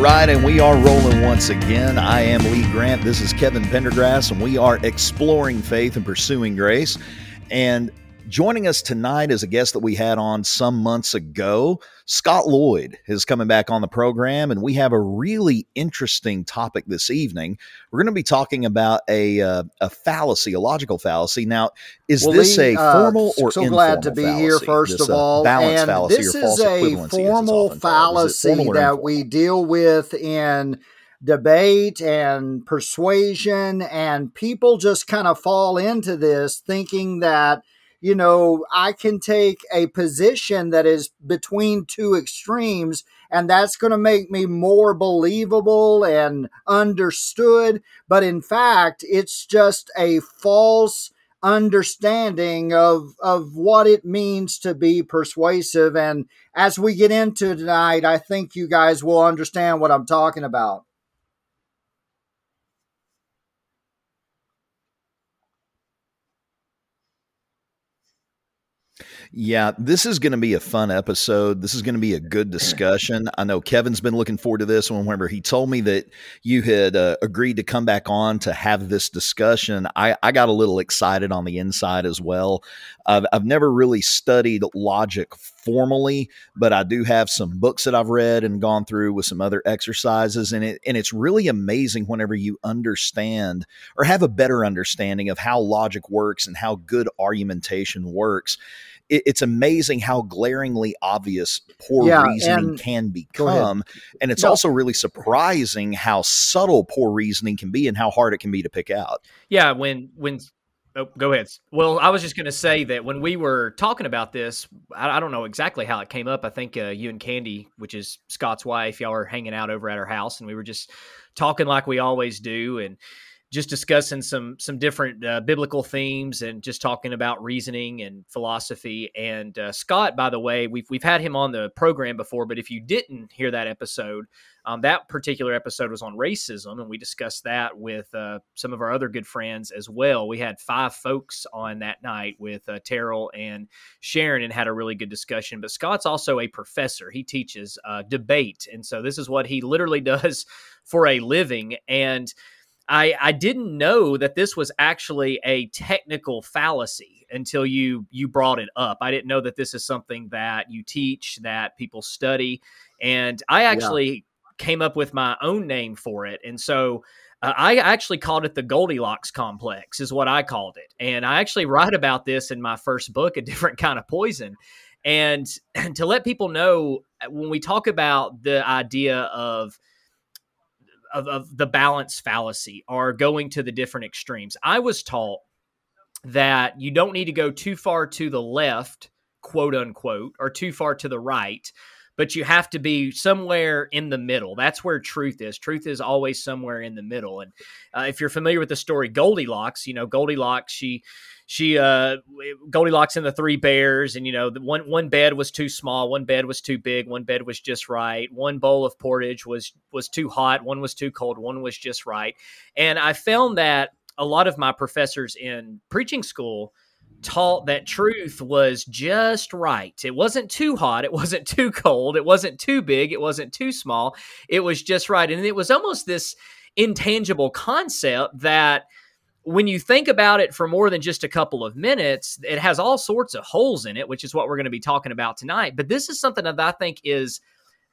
Right, and we are rolling once again. I am Lee Grant. This is Kevin Pendergrass, and we are exploring faith and pursuing grace. And joining us tonight is a guest that we had on some months ago. Scot Loyd is coming back on the program, and we have a really interesting topic this evening. We're going to be talking about a uh, a fallacy, a logical fallacy. Now, is Well, this Lee, a uh, formal or so glad to be here, first This, of uh, all. balance and fallacy this or false is a equivalency, formal often called. Is it fallacy formal that we deal with in debate and persuasion, and people just kind of fall into this thinking that you know I can take a position that is between two extremes. And that's going to make me more believable and understood. But in fact, it's just a false understanding of of what it means to be persuasive and as we get into tonight i think you guys will understand what i'm talking about Yeah, this is going to be a fun episode. This is going to be a good discussion. I know Kevin's been looking forward to this one. Whenever he told me that you had uh, agreed to come back on to have this discussion, I, I got a little excited on the inside as well. I've, I've never really studied logic formally, but I do have some books that I've read and gone through with some other exercises, and it and it's really amazing whenever you understand or have a better understanding of how logic works and how good argumentation works it, it's amazing how glaringly obvious poor Yeah, reasoning and- can become. And it's No. also really surprising how subtle poor reasoning can be and how hard it can be to pick out. Yeah, when when oh, go ahead. Well, I was just going to say that when we were talking about this, I, I don't know exactly how it came up. I think uh, you and Candy, which is Scot's wife, y'all were hanging out over at our house, and we were just talking like we always do, and just discussing some some different uh, biblical themes and just talking about reasoning and philosophy. And uh, Scot, by the way, we've we've had him on the program before, but if you didn't hear that episode, um, that particular episode was on racism, and we discussed that with uh, some of our other good friends as well. We had five folks on that night with uh, Terrell and Sharon and had a really good discussion. But Scot's also a professor, he teaches uh, debate. And so this is what he literally does for a living. And I, I didn't know that this was actually a technical fallacy until you you brought it up. I didn't know that this is something that you teach, that people study, and I actually came up with my own name for it. And so uh, I actually called it the Goldilocks complex, is what I called it. And I actually write about this in my first book, A Different Kind of Poison. And, and to let people know, uh, when we talk about the idea of of, of the balance fallacy are going to the different extremes. I was taught that you don't need to go too far to the left, quote unquote, or too far to the right, but you have to be somewhere in the middle. That's where truth is. Truth is always somewhere in the middle. And uh, if you're familiar with the story Goldilocks, you know Goldilocks, she she uh Goldilocks and the three bears and you know the one one bed was too small one bed was too big one bed was just right. One bowl of porridge was was too hot one was too cold one was just right. And I found that a lot of my professors in preaching school taught that truth was just right. It wasn't too hot it wasn't too cold it wasn't too big it wasn't too small it was just right. And it was almost this intangible concept that when you think about it for more than just a couple of minutes, it has all sorts of holes in it, which is what we're going to be talking about tonight. But this is something that I think is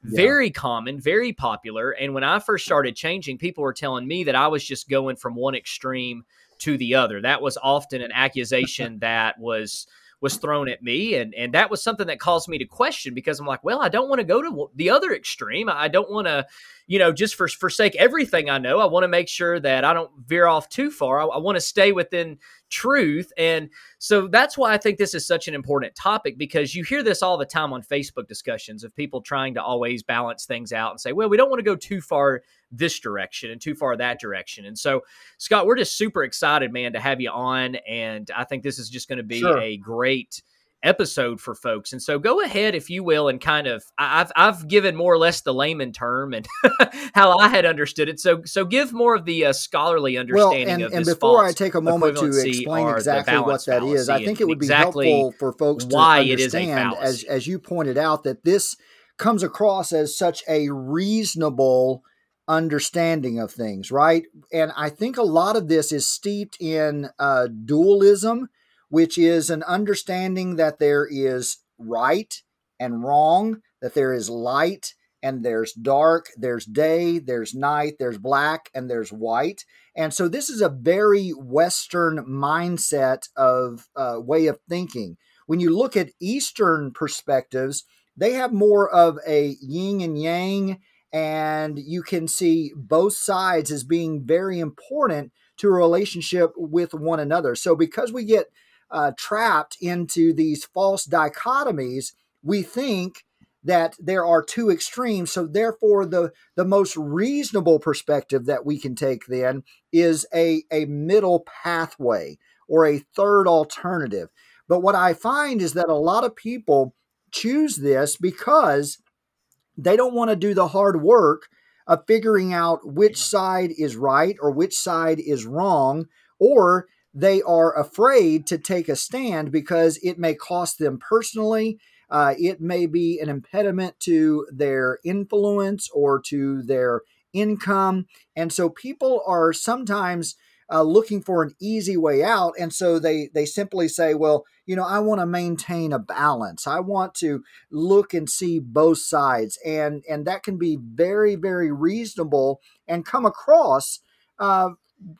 very common, very popular. And when I first started changing, people were telling me that I was just going from one extreme to the other. That was often an accusation that was was thrown at me and and that was something that caused me to question because I'm like, well, I don't want to go to the other extreme. I don't want to, you know, just for forsake everything I know. I want to make sure that I don't veer off too far. I, I want to stay within truth. And so that's why I think this is such an important topic because you hear this all the time on Facebook discussions of people trying to always balance things out and say, well, we don't want to go too far this direction and too far that direction. And so, Scot, we're just super excited, man, to have you on. And I think this is just going to be Sure. a great episode for folks. And so go ahead, if you will, and kind of I've I've given more or less the layman term and how I had understood it. So so give more of the uh, scholarly Well, understanding and, of and this And before I take a moment to explain exactly what that is, I think it would be exactly helpful for folks to why it is a understand, as as you pointed out, that this comes across as such a reasonable understanding of things, right? And I think a lot of this is steeped in uh, dualism, which is an understanding that there is right and wrong, that there is light and there's dark, there's day, there's night, there's black, and there's white. And so this is a very Western mindset of uh, way of thinking. When you look at Eastern perspectives, they have more of a yin and yang, and you can see both sides as being very important to a relationship with one another. So because we get uh, trapped into these false dichotomies, we think that there are two extremes. So therefore, the the most reasonable perspective that we can take then is a a middle pathway or a third alternative. But what I find is that a lot of people choose this because they don't want to do the hard work of figuring out which side is right or which side is wrong, or they are afraid to take a stand because it may cost them personally uh, it may be an impediment to their influence or to their income. And so people are sometimes uh, looking for an easy way out. And so they, they simply say, well, you know, I want to maintain a balance. I want to look and see both sides. And, and that can be very, very reasonable and come across uh,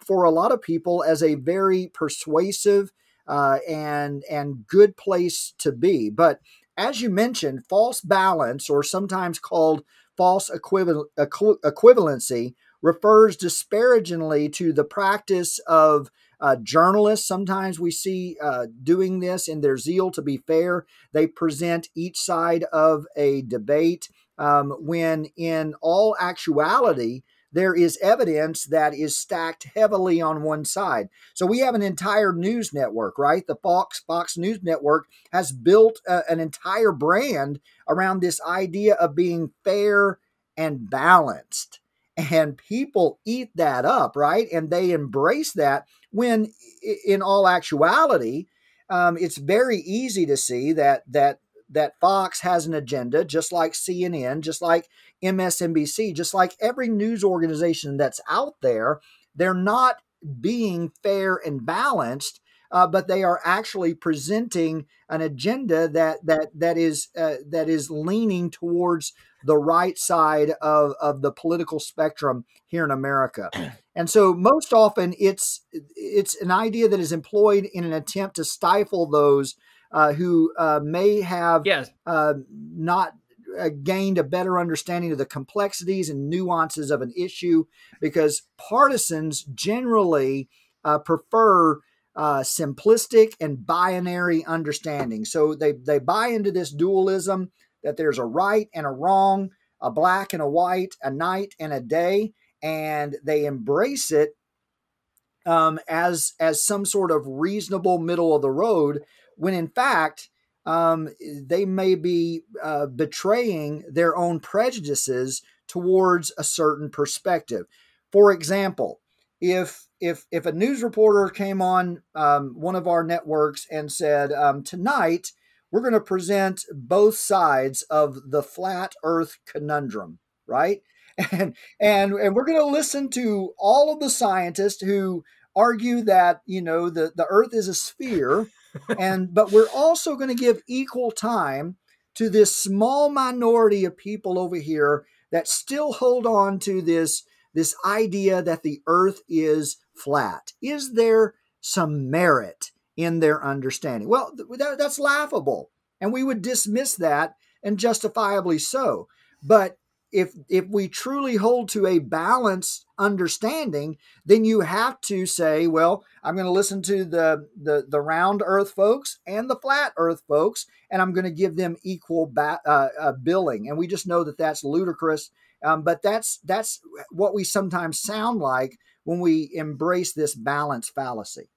for a lot of people as a very persuasive uh, and and good place to be. But as you mentioned, false balance, or sometimes called false equival- equivalency, refers disparagingly to the practice of uh, journalists. Sometimes we see uh, doing this in their zeal to be fair. They present each side of a debate um, when, in all actuality, there is evidence that is stacked heavily on one side. So we have an entire news network, right? The Fox Fox News Network has built a, an entire brand around this idea of being fair and balanced. And people eat that up, right? And they embrace that when, in all actuality, um, it's very easy to see that that that Fox has an agenda, just like CNN, just like MSNBC, just like every news organization that's out there. They're not being fair and balanced, uh, but they are actually presenting an agenda that that that is uh, that is leaning towards the right side of, of the political spectrum here in America. And so most often it's it's an idea that is employed in an attempt to stifle those uh, who uh, may have yes. uh, not uh, gained a better understanding of the complexities and nuances of an issue because partisans generally uh, prefer uh, simplistic and binary understanding. So they, they buy into this dualism that there's a right and a wrong, a black and a white, a night and a day, and they embrace it um, as as some sort of reasonable middle of the road when in fact um, they may be uh, betraying their own prejudices towards a certain perspective. For example, if if if a news reporter came on um, one of our networks and said um, tonight we're going to present both sides of the flat Earth conundrum, right? And and and we're going to listen to all of the scientists who argue that you know the the Earth is a sphere and but we're also going to give equal time to this small minority of people over here that still hold on to this this idea that the earth is flat is there some merit in their understanding well that, that's laughable and we would dismiss that and justifiably so but if if we truly hold to a balanced understanding, then you have to say, well, I'm going to listen to the the the round Earth folks and the flat Earth folks, and I'm going to give them equal ba- uh, uh, billing. And we just know that that's ludicrous, um, but that's that's what we sometimes sound like when we embrace this balance fallacy.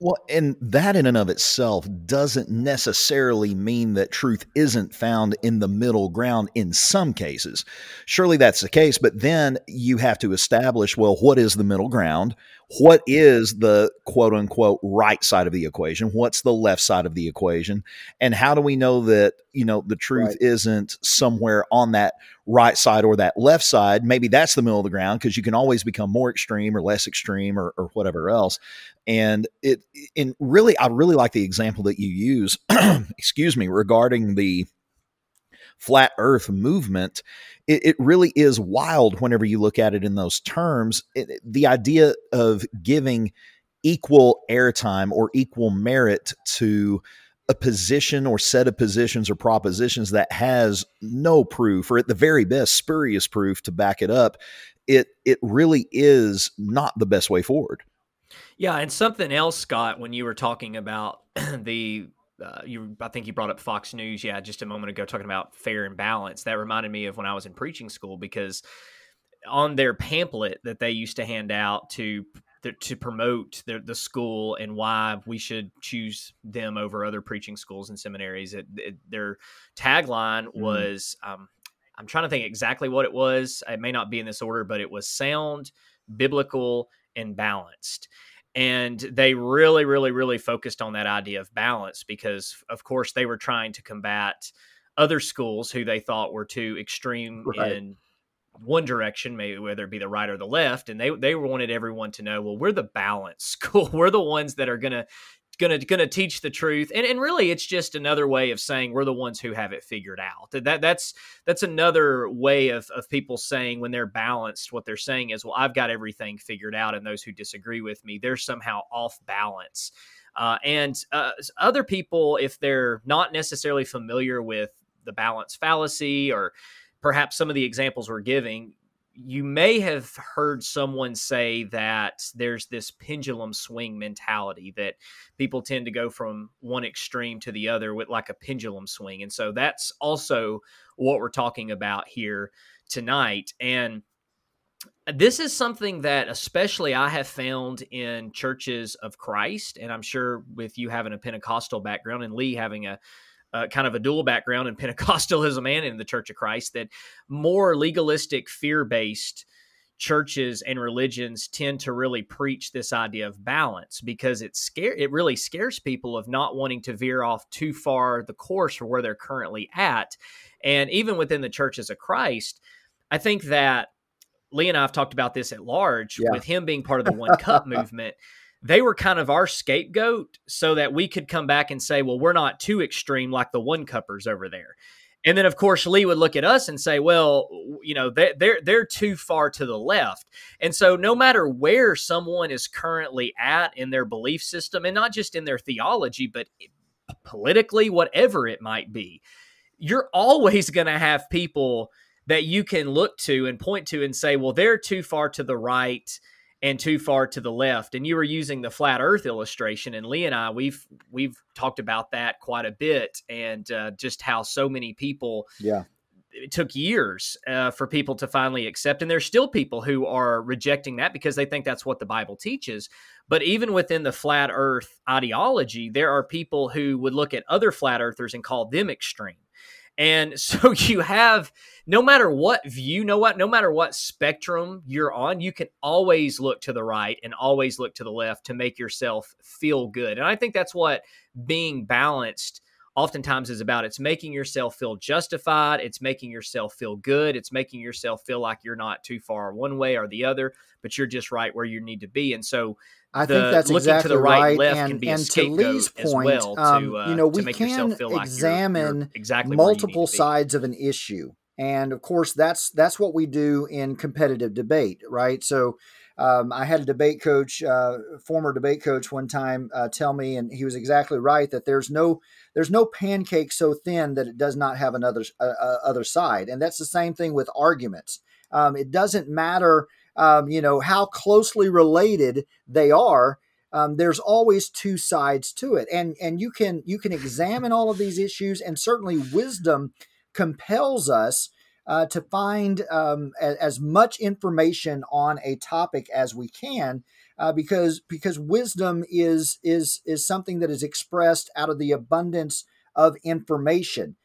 Well, and that in and of itself doesn't necessarily mean that truth isn't found in the middle ground in some cases. Surely that's the case, but then you have to establish well, what is the middle ground? What is the quote unquote right side of the equation? What's the left side of the equation? And how do we know that, you know, the truth right. isn't somewhere on that right side or that left side? Maybe that's the middle of the ground because you can always become more extreme or less extreme or, or whatever else. And it, and really, I really like the example that you use, excuse me, regarding the flat earth movement. It, it, really is wild whenever you look at it in those terms. It, the idea of giving equal airtime or equal merit to a position or set of positions or propositions that has no proof or at the very best spurious proof to back it up it it really is not the best way forward yeah, and something else, Scot, when you were talking about the uh, you I think you brought up Fox News, yeah, just a moment ago talking about fair and balance. That reminded me of when I was in preaching school because on their pamphlet that they used to hand out to to promote the, the school and why we should choose them over other preaching schools and seminaries. It, it, their tagline mm-hmm. was, um, I'm trying to think exactly what it was. It may not be in this order, but it was sound, biblical, and balanced and they really really really focused on that idea of balance because of course they were trying to combat other schools who they thought were too extreme right. in one direction maybe whether it be the right or the left and they they wanted everyone to know well we're the balance school we're the ones that are going to gonna gonna teach the truth. And, and really it's just another way of saying we're the ones who have it figured out. That that's that's another way of, of people saying when they're balanced what they're saying is well i've got everything figured out and those who disagree with me they're somehow off balance. Uh, and uh, other people if they're not necessarily familiar with the balance fallacy or perhaps some of the examples we're giving you may have heard someone say that there's this pendulum swing mentality that people tend to go from one extreme to the other with like a pendulum swing. And so that's also what we're talking about here tonight. And this is something that especially I have found in churches of Christ. And I'm sure with you having a Pentecostal background and Lee having a uh, kind of a dual background in Pentecostalism and in the Church of Christ that more legalistic, fear based churches and religions tend to really preach this idea of balance because it scare it really scares people of not wanting to veer off too far the course for where they're currently at. And even within the churches of Christ, I think that Lee and I have talked about this at large yeah. with him being part of the one cup movement they were kind of our scapegoat so that we could come back and say, well, we're not too extreme like the one cuppers over there. And then, of course, Lee would look at us and say, "Well, you know, they, they're they're too far to the left." And so, no matter where someone is currently at in their belief system, and not just in their theology, but politically, whatever it might be, you're always going to have people that you can look to and point to and say, "Well, they're too far to the right." And too far to the left. And you were using the flat Earth illustration, and Lee and I we've we've talked about that quite a bit, and uh, just how so many people yeah. It took years uh, for people to finally accept and there's still people who are rejecting that because they think that's what the bible teaches. But even within the flat earth ideology there are people who would look at other flat earthers and call them extreme and so you have no matter what view, no what no matter what spectrum you're on, you can always look to the right and always look to the left to make yourself feel good. And I think that's what being balanced oftentimes is about. It's making yourself feel justified, it's making yourself feel good, it's making yourself feel like you're not too far one way or the other, but you're just right where you need to be. And so I the, think that's exactly right, right. and, and to Lee's point, well um, to, uh, you know, we can examine like you're, you're exactly multiple sides of an issue. And of course, that's that's what we do in competitive debate, right? So, um, I had a debate coach, uh, former debate coach, one time uh, tell me, and he was exactly right that there's no there's no pancake so thin that it does not have another uh, uh other side, and that's the same thing with arguments. Um, it doesn't matter um, you know, how closely related they are. Um, there's always two sides to it, and and you can you can examine all of these issues, and certainly wisdom compels us uh, to find um, a, as much information on a topic as we can, uh, because because wisdom is is is something that is expressed out of the abundance of information.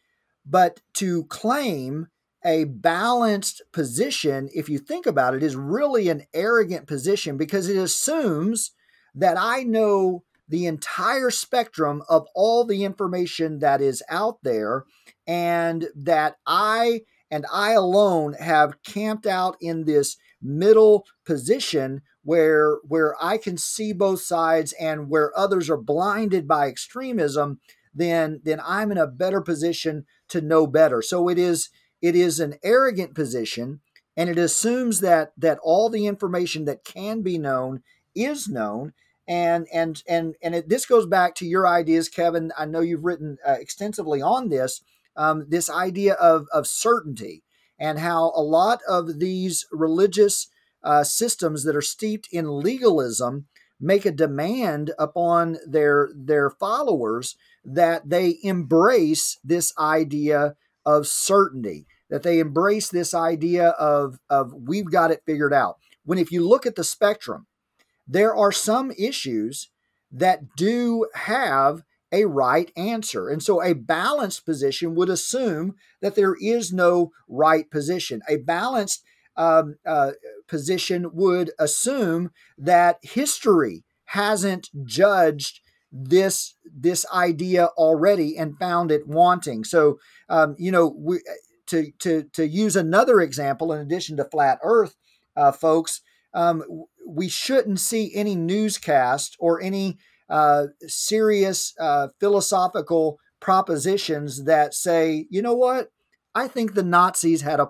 But to claim a balanced position, if you think about it, is really an arrogant position because it assumes that I know the entire spectrum of all the information that is out there and that I and I alone have camped out in this middle position where where I can see both sides and where others are blinded by extremism then then I'm in a better position to know better. So it is it is an arrogant position and it assumes that that all the information that can be known is known. And and and and it, this goes back to your ideas kevin. I know you've written uh, extensively on this um, this idea of of certainty and how a lot of these religious uh, systems that are steeped in legalism make a demand upon their their followers that they embrace this idea of certainty that they embrace this idea of of we've got it figured out when if you look at the spectrum there are some issues that do have a right answer. And so a balanced position would assume that there is no right position. A balanced um, uh, position would assume that history hasn't judged this this idea already and found it wanting. So um, you know we, to to to use another example in addition to flat Earth, uh, folks um, we shouldn't see any newscast or any uh, serious uh, philosophical propositions that say, you know what, I think the Nazis had a.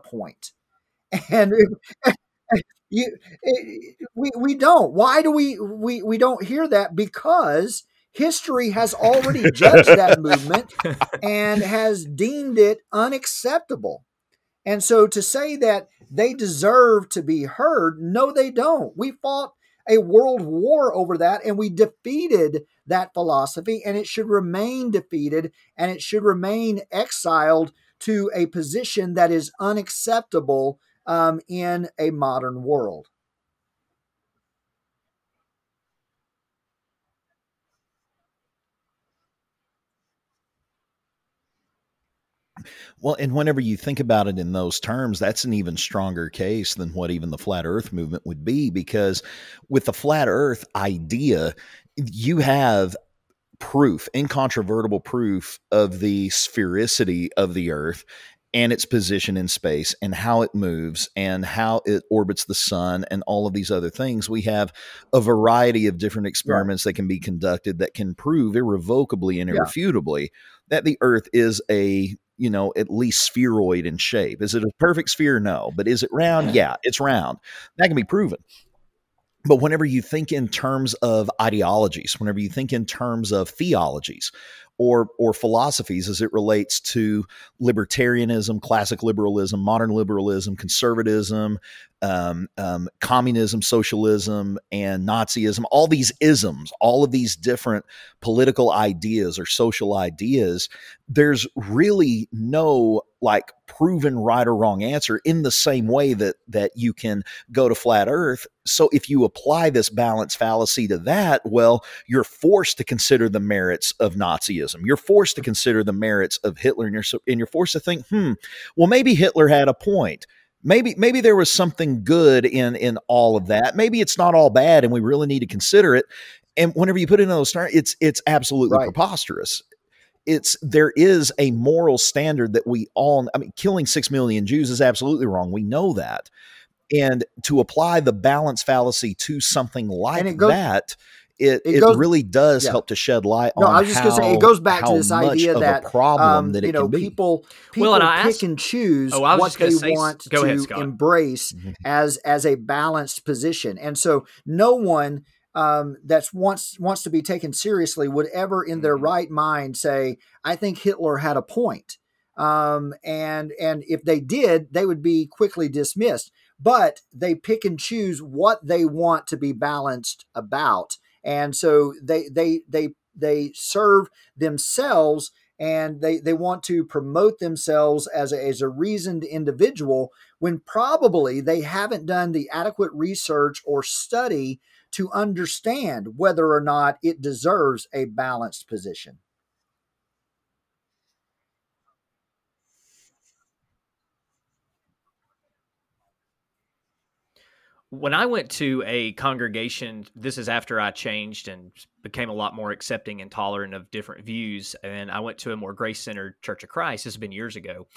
And you, it, we, we don't. Why do we, we, we don't hear that? Because history has already judged that movement and has deemed it unacceptable. And so to say that they deserve to be heard, no, they don't. We fought a world war over that and we defeated that philosophy, and it should remain defeated and it should remain exiled to a position that is unacceptable um, in a modern world. Well, and whenever you think about it in those terms, that's an even stronger case than what even the flat earth movement would be because with the flat earth idea, you have proof, incontrovertible proof of the sphericity of the earth and its position in space and how it moves and how it orbits the sun and all of these other things. We have a variety of different experiments that can be conducted that can prove irrevocably and irrefutably yeah. that the earth is a you know, at least spheroid in shape. Is it a perfect sphere? No. But is it round? Yeah, it's round. That can be proven. But whenever you think in terms of ideologies, whenever you think in terms of theologies, or or philosophies as it relates to libertarianism, classic liberalism, modern liberalism, conservatism, um, um, communism, socialism, and Nazism. All these isms, all of these different political ideas or social ideas. There's really no like proven right or wrong answer in the same way that that you can go to flat earth so if you apply this balance fallacy to that well you're forced to consider the merits of nazism you're forced to consider the merits of hitler and you're and you're forced to think hmm well maybe hitler had a point maybe maybe there was something good in in all of that maybe it's not all bad and we really need to consider it and whenever you put it in those terms it's it's absolutely right. preposterous it's there is a moral standard that we all I mean killing 6 million Jews is absolutely wrong. We know that. And to apply the balance fallacy to something like goes, that it, it, goes, really does yeah. help to shed light no, on. I was just how, gonna say it goes back to this idea that problem um, that you know people people well, and pick asked, and choose oh, what they say, want to ahead, embrace mm-hmm. as as a balanced position, and so no one um, that's wants wants to be taken seriously would ever in their mm-hmm. right mind say, "I think Hitler had a point." Um, and and if they did, they would be quickly dismissed. But they pick and choose what they want to be balanced about, and so they they they they serve themselves and they, they want to promote themselves as a, as a reasoned individual when probably they haven't done the adequate research or study to understand whether or not it deserves a balanced position. When I went to a congregation, this is after I changed and became a lot more accepting and tolerant of different views. And I went to a more grace centered Church of Christ. This has been years ago.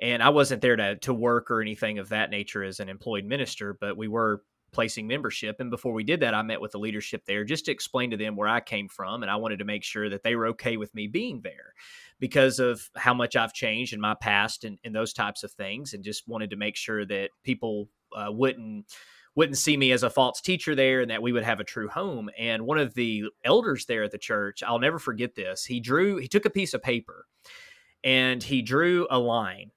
And I wasn't there to, to work or anything of that nature as an employed minister, but we were placing membership. And before we did that, I met with the leadership there just to explain to them where I came from. And I wanted to make sure that they were okay with me being there because of how much I've changed in my past and, and those types of things. And just wanted to make sure that people uh, wouldn't wouldn't see me as a false teacher there and that we would have a true home. And one of the elders there at the church, I'll never forget this. He drew, he took a piece of paper and he drew a line.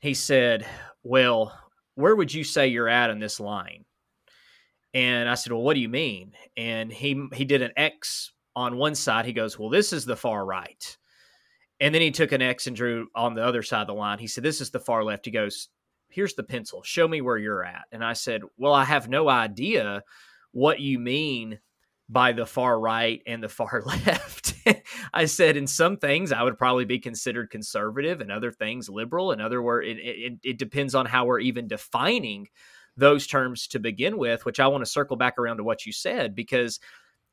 He said, Well, where would you say you're at in this line? And I said, Well, what do you mean? And he he did an X on one side. He goes, Well, this is the far right. And then he took an X and drew on the other side of the line. He said, This is the far left. He goes, here's the pencil. Show me where you're at. And I said, well, I have no idea what you mean by the far right and the far left. I said, in some things, I would probably be considered conservative, and other things, liberal. In other words, it, it, it, depends on how we're even defining those terms to begin with, which I want to circle back around to what you said, because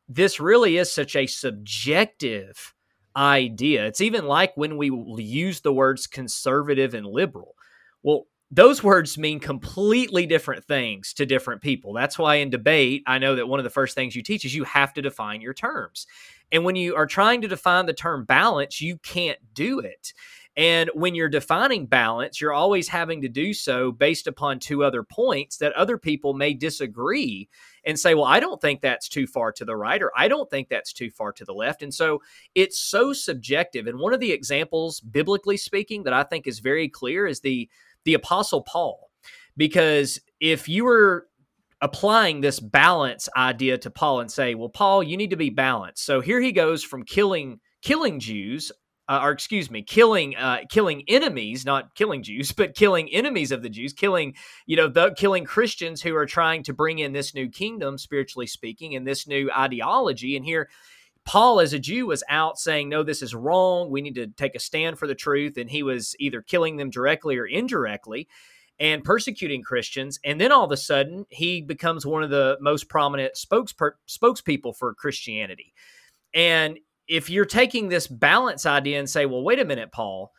this really is such a subjective idea. It's even like when we use the words conservative and liberal. Well, those words mean completely different things to different people. That's why in debate, I know that one of the first things you teach is you have to define your terms. And when you are trying to define the term balance, you can't do it. And when you're defining balance, you're always having to do so based upon two other points that other people may disagree and say, well, I don't think that's too far to the right, or I don't think that's too far to the left. And so it's so subjective. And one of the examples, biblically speaking, that I think is very clear is the the Apostle Paul. Because if you were applying this balance idea to Paul and say, well, Paul, you need to be balanced. So here he goes from killing killing Jews, uh, or excuse me, killing uh, killing enemies, not killing Jews, but killing enemies of the Jews, killing you know the killing Christians who are trying to bring in this new kingdom, spiritually speaking, and this new ideology. And here Paul, as a Jew, was out saying, no, this is wrong. We need to take a stand for the truth. And he was either killing them directly or indirectly and persecuting Christians. And then all of a sudden, he becomes one of the most prominent spokesper- spokespeople for Christianity. And if you're taking this balance idea and say, well, wait a minute, Paul,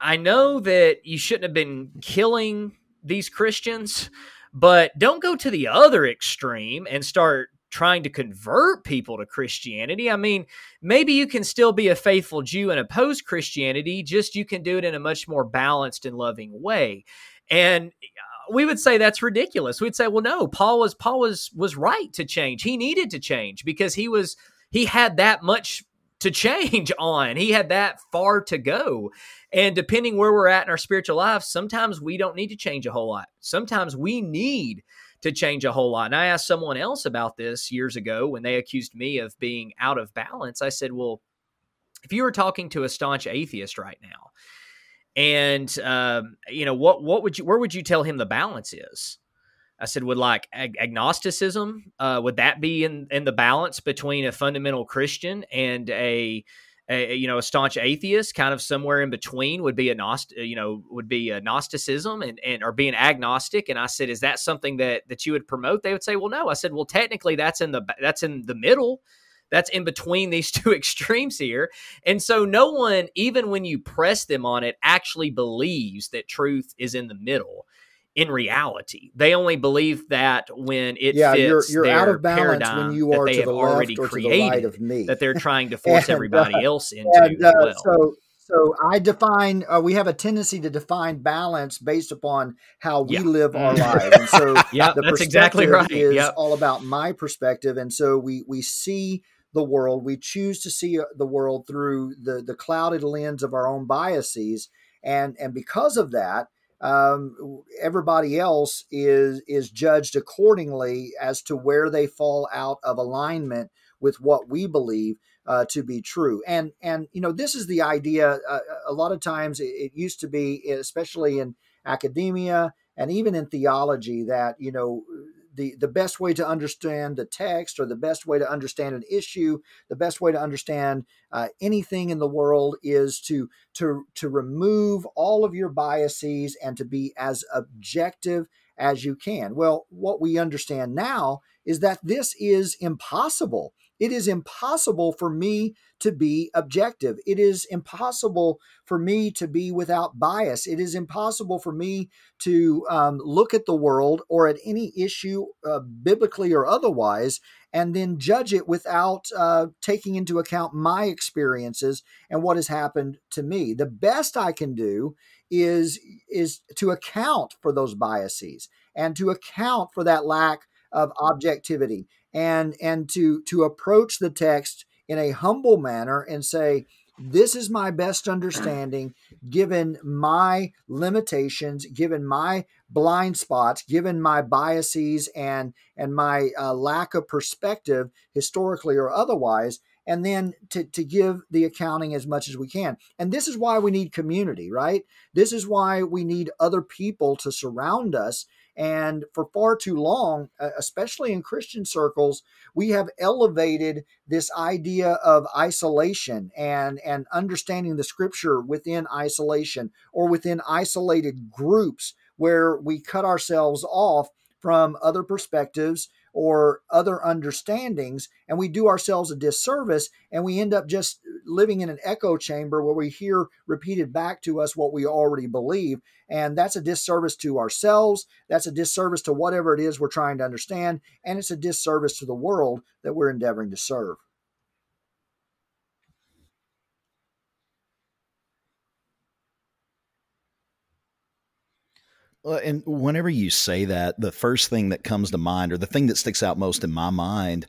I know that you shouldn't have been killing these Christians, but don't go to the other extreme and start trying to convert people to Christianity. I mean, maybe you can still be a faithful Jew and oppose Christianity, just you can do it in a much more balanced and loving way. And uh, we would say that's ridiculous. We'd say, well, no, Paul was Paul was was right to change. He needed to change because he was he had that much to change on. He had that far to go. And depending where we're at in our spiritual life, sometimes we don't need to change a whole lot. Sometimes we need to change a whole lot. And I asked someone else about this years ago when they accused me of being out of balance. I said, well, if you were talking to a staunch atheist right now, and um, you know what what would you where would you tell him the balance is? I said, would like ag- agnosticism uh, would that be in in the balance between a fundamental Christian and a a, you know a staunch atheist kind of somewhere in between would be a gnost uh, you know would be a gnosticism and and or being agnostic. And i said is that something that that you would promote? They would say well no. I said well technically that's in the that's in the middle. That's in between these two extremes here. And so no one even when you press them on it actually believes that truth is in the middle in reality. They only believe that when it yeah, fits you're, you're out of balance when you are to the left or to the right of me. That they're trying to force and, everybody uh, else into and, uh, well. So, so I define. Uh, we have a tendency to define balance based upon how we Yeah. live our lives, and so yeah, the that's exactly right. Is Yep. all about my perspective, and so we we see the world. We choose to see uh, the world through the the clouded lens of our own biases, and and because of that, um, everybody else is is judged accordingly as to where they fall out of alignment with what we believe. uh, to be true. And and you know this is the idea. Uh, a lot of times it, it, used to be, especially in academia and even in theology, that you know the the best way to understand the text or the best way to understand an issue, the best way to understand uh, anything in the world is to to to remove all of your biases and to be as objective as you can. Well, what we understand now is that this is impossible. It is impossible for me to be objective. It is impossible for me to be without bias. It is impossible for me to um, look at the world or at any issue, uh, biblically or otherwise, and then judge it without uh, taking into account my experiences and what has happened to me. The best I can do is is to account for those biases and to account for that lack of objectivity and and to to approach the text in a humble manner and say this is my best understanding given my limitations given my blind spots given my biases and and my uh, lack of perspective historically or otherwise and then to, to give the accounting as much as we can. And this is why we need community, right? This is why we need other people to surround us. And for far too long, especially in Christian circles, we have elevated this idea of isolation and, and understanding the scripture within isolation or within isolated groups where we cut ourselves off from other perspectives or other understandings and we do ourselves a disservice and we end up just living in an echo chamber where we hear repeated back to us what we already believe. And that's a disservice to ourselves that's a disservice to whatever it is we're trying to understand and it's a disservice to the world that we're endeavoring to serve Uh, and whenever you say that, the first thing that comes to mind, or the thing that sticks out most in my mind,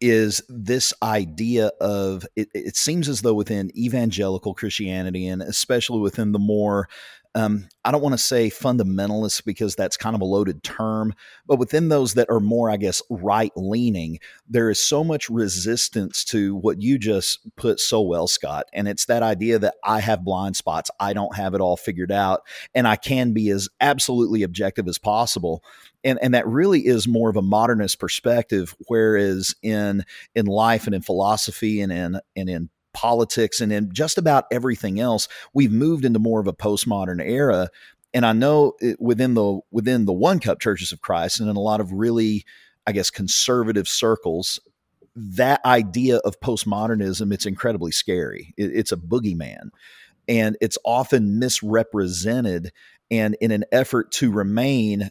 is this idea of it, it seems as though within evangelical Christianity, and especially within the more um, I don't want to say fundamentalists because that's kind of a loaded term, but within those that are more, I guess, right leaning, there is so much resistance to what you just put so well, Scot. And it's that idea that I have blind spots, I don't have it all figured out, and I can be as absolutely objective as possible. And, and that really is more of a modernist perspective, whereas in in life and in philosophy and in and in politics and in just about everything else, we've moved into more of a postmodern era. And I know it, within the within the one cup churches of Christ and in a lot of really, I guess, conservative circles, that idea of postmodernism it's incredibly scary. It, it's a boogeyman, and it's often misrepresented. And in an effort to remain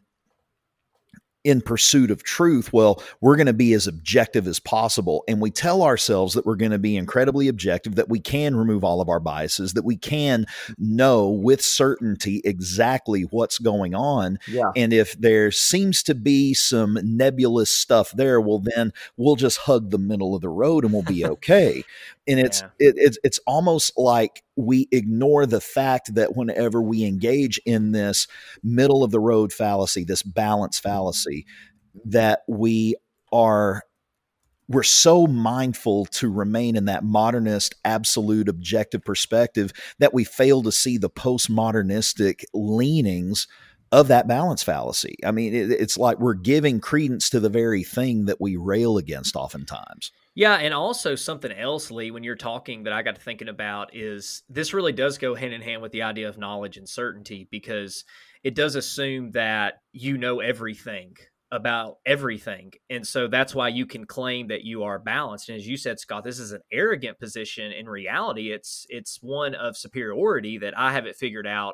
in pursuit of truth, well, we're going to be as objective as possible. And we tell ourselves that we're going to be incredibly objective, that we can remove all of our biases, that we can know with certainty exactly what's going on. Yeah. And if there seems to be some nebulous stuff there, well, then we'll just hug the middle of the road and we'll be okay and it's yeah. it, it's it's almost like we ignore the fact that whenever we engage in this middle of the road fallacy this balance mm-hmm. fallacy that we are we're so mindful to remain in that modernist absolute objective perspective that we fail to see the postmodernistic leanings of that balance fallacy i mean it, it's like we're giving credence to the very thing that we rail against oftentimes yeah, and also something else, Lee, when you're talking that I got to thinking about is this really does go hand in hand with the idea of knowledge and certainty because it does assume that you know everything about everything. And so that's why you can claim that you are balanced. And as you said, Scot, this is an arrogant position. In reality, it's it's one of superiority that I have it figured out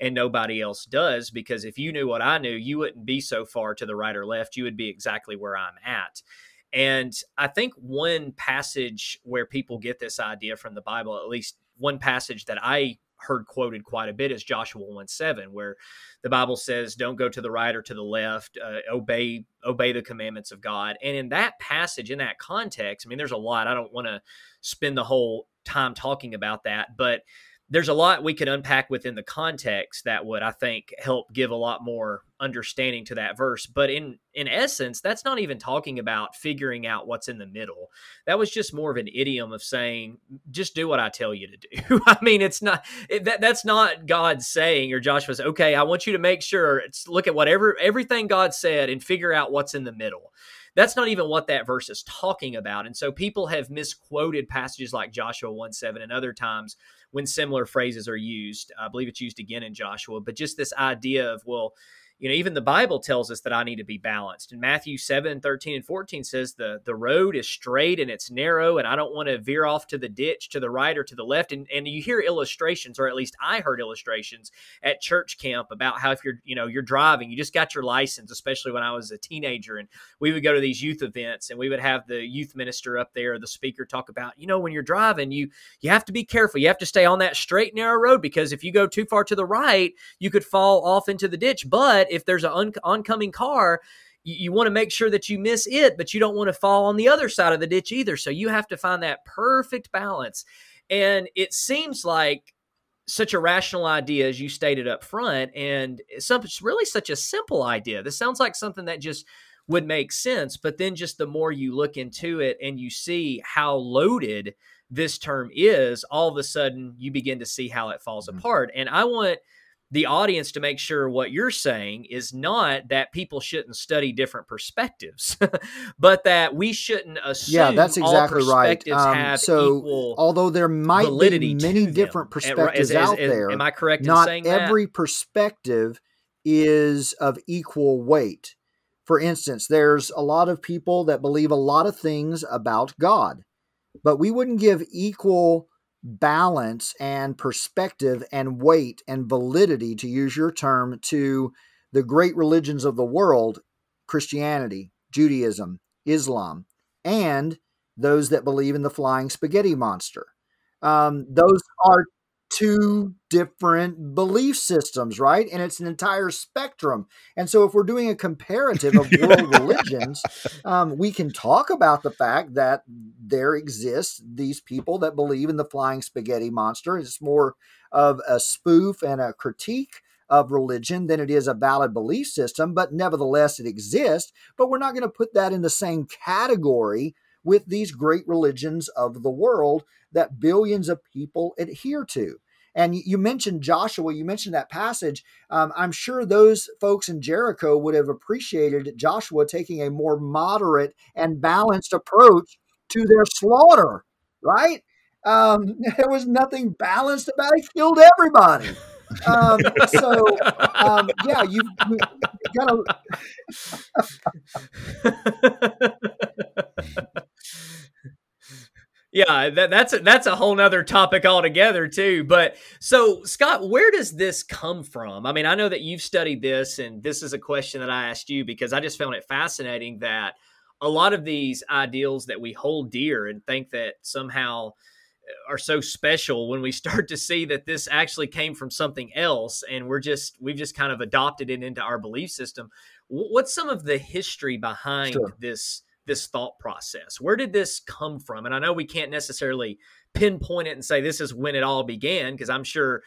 and nobody else does because if you knew what I knew, you wouldn't be so far to the right or left. You would be exactly where I'm at. And I think one passage where people get this idea from the Bible, at least one passage that I heard quoted quite a bit is Joshua 1 7, where the Bible says, Don't go to the right or to the left, uh, obey obey the commandments of God. And in that passage, in that context, I mean, there's a lot. I don't want to spend the whole time talking about that, but there's a lot we could unpack within the context that would, I think, help give a lot more understanding to that verse. But in in essence, that's not even talking about figuring out what's in the middle. That was just more of an idiom of saying, just do what I tell you to do. I mean, it's not it, that that's not God saying or Joshua's. Okay, I want you to make sure it's look at whatever everything God said and figure out what's in the middle. That's not even what that verse is talking about. And so people have misquoted passages like Joshua 1 7 and other times when similar phrases are used. I believe it's used again in Joshua, but just this idea of, well, you know, even the Bible tells us that I need to be balanced. And Matthew 7, 13, and 14 says the, the road is straight and it's narrow, and I don't want to veer off to the ditch to the right or to the left. And, and you hear illustrations, or at least I heard illustrations at church camp about how if you're, you know, you're driving, you just got your license, especially when I was a teenager, and we would go to these youth events and we would have the youth minister up there, the speaker talk about, you know, when you're driving, you you have to be careful. You have to stay on that straight, narrow road because if you go too far to the right, you could fall off into the ditch. But if there's an on- oncoming car, you, you want to make sure that you miss it, but you don't want to fall on the other side of the ditch either. So you have to find that perfect balance. And it seems like such a rational idea as you stated up front, and it's really such a simple idea. This sounds like something that just would make sense, but then just the more you look into it and you see how loaded this term is, all of a sudden you begin to see how it falls mm-hmm. apart. And I want the audience to make sure what you're saying is not that people shouldn't study different perspectives, but that we shouldn't assume yeah, that's exactly right. Um, so, although there might be many different perspectives out there, am I correct? Not every that? Every perspective is of equal weight. For instance, there's a lot of people that believe a lot of things about God, but we wouldn't give equal balance and perspective and weight and validity, to use your term, to the great religions of the world Christianity, Judaism, Islam, and those that believe in the flying spaghetti monster. Um, those are two different belief systems, right? And it's an entire spectrum. And so, if we're doing a comparative of world religions, um, we can talk about the fact that there exists these people that believe in the flying spaghetti monster. It's more of a spoof and a critique of religion than it is a valid belief system, but nevertheless, it exists. But we're not going to put that in the same category with these great religions of the world that billions of people adhere to. And you mentioned Joshua, you mentioned that passage. Um, I'm sure those folks in Jericho would have appreciated Joshua taking a more moderate and balanced approach to their slaughter, right? Um, there was nothing balanced about it. He killed everybody. Um, so, um, yeah, you, you got to. Yeah, that, that's a, that's a whole nother topic altogether too. But so Scot, where does this come from? I mean, I know that you've studied this, and this is a question that I asked you because I just found it fascinating that a lot of these ideals that we hold dear and think that somehow uh, are so special when we start to see that this actually came from something else and we're just we've just kind of adopted it into our belief system what's some of the history behind sure. this this thought process? Where did this come from? And I know we can't necessarily pinpoint it and say this is when it all began because I'm sure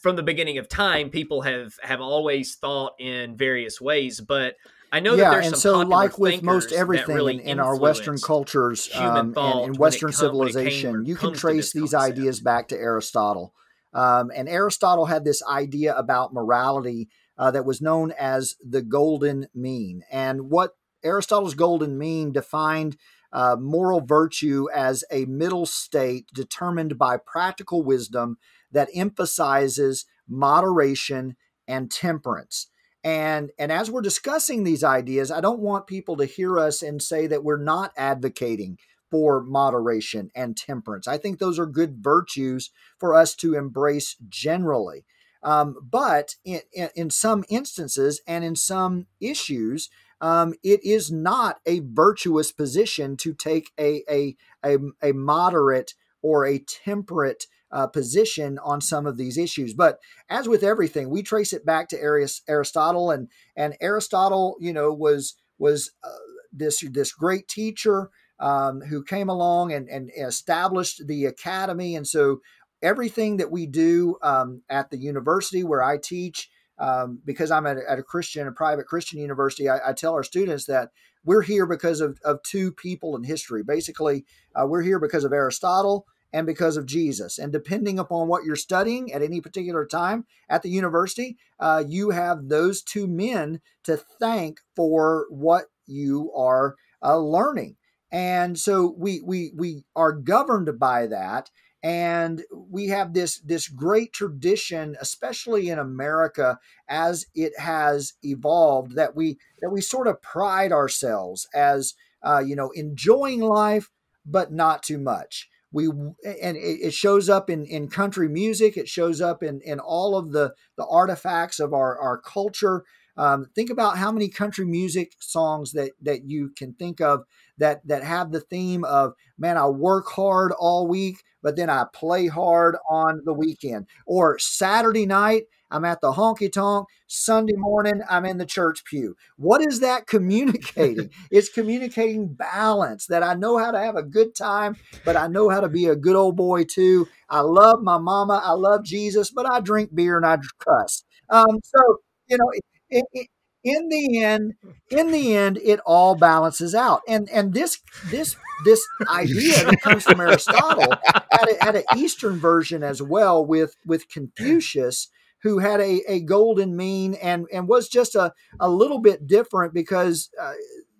from the beginning of time people have have always thought in various ways, but I know yeah, that and so like with most everything really in, in, our Western cultures um, and in Western civilization, you can trace these concept. ideas back to Aristotle. Um, and Aristotle had this idea about morality uh, that was known as the golden mean. And what Aristotle's golden mean defined uh, moral virtue as a middle state determined by practical wisdom that emphasizes moderation and temperance. And, and as we're discussing these ideas, I don't want people to hear us and say that we're not advocating for moderation and temperance. I think those are good virtues for us to embrace generally. Um, but in, in, in, some instances and in some issues, um, it is not a virtuous position to take a, a, a, a moderate or a temperate uh, position on some of these issues. But as with everything, we trace it back to Aristotle, and and Aristotle, you know, was was uh, this this great teacher um, who came along and, and established the academy, and so everything that we do um, at the university where I teach um, because I'm at, at, a Christian, a private Christian university, I, I, tell our students that we're here because of, of two people in history. Basically, uh, we're here because of Aristotle and because of Jesus. And depending upon what you're studying at any particular time at the university, uh, you have those two men to thank for what you are uh, learning. And so we we we are governed by that and we have this this great tradition especially in america as it has evolved that we that we sort of pride ourselves as uh, you know enjoying life but not too much. We and it shows up in in country music. It shows up in in all of the the artifacts of our our culture. Um, think about how many country music songs that that you can think of that that have the theme of man i work hard all week but then i play hard on the weekend. Or saturday night i'm at the honky tonk. Sunday morning i'm in the church pew. What is that communicating? It's communicating balance that i know how to have a good time but i know how to be a good old boy too. I love my mama. I love jesus but i drink beer and i cuss. Um, so you know it, it, in the end in the end it all balances out. And and this this this idea that comes from aristotle had, a, had an eastern version as well with with confucius who had a, a golden mean and and was just a, a little bit different because uh,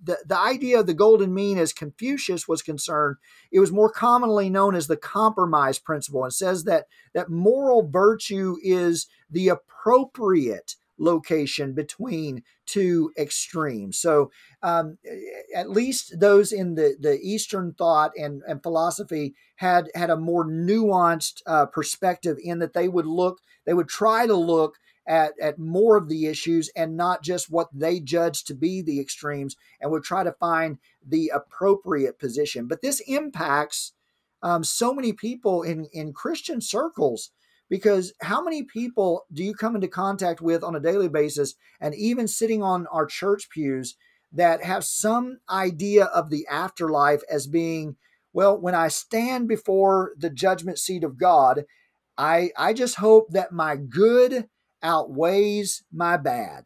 the, the idea of the golden mean as confucius was concerned it was more commonly known as the compromise principle and says that that moral virtue is the appropriate location between two extremes. So, um, at least those in the, the Eastern thought and, and philosophy had had a more nuanced uh, perspective in that they would look, they would try to look at, at more of the issues and not just what they judge to be the extremes, and would try to find the appropriate position. But this impacts um, so many people in in Christian circles because how many people do you come into contact with on a daily basis and even sitting on our church pews that have some idea of the afterlife as being well when i stand before the judgment seat of god i i just hope that my good outweighs my bad.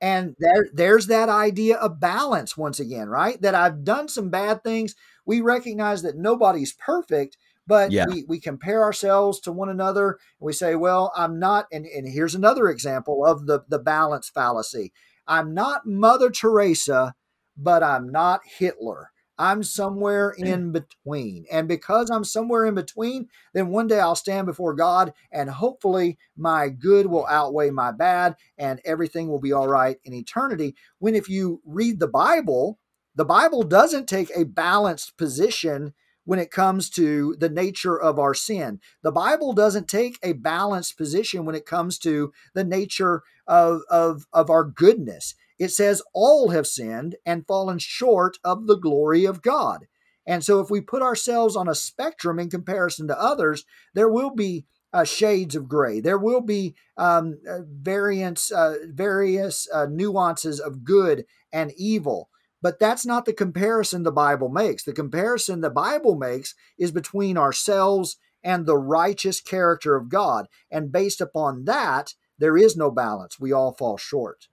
And there there's that idea of balance once again right? That i've done some bad things. We recognize that nobody's perfect but yeah. we, we compare ourselves to one another and we say well i'm not and, and here's another example of the the balance fallacy. I'm not mother teresa but i'm not hitler. I'm somewhere in between. And because i'm somewhere in between then one day i'll stand before god and hopefully my good will outweigh my bad and everything will be all right in eternity. When if you read the bible the bible doesn't take a balanced position when it comes to the nature of our sin. The Bible doesn't take a balanced position when it comes to the nature of, of, of our goodness. It says all have sinned and fallen short of the glory of God. And so, if we put ourselves on a spectrum in comparison to others, there will be uh, shades of gray. There will be um, uh, variants, uh, various uh, nuances of good and evil. But that's not the comparison the Bible makes. The comparison the Bible makes is between ourselves and the righteous character of God. And based upon that, there is no balance. We all fall short.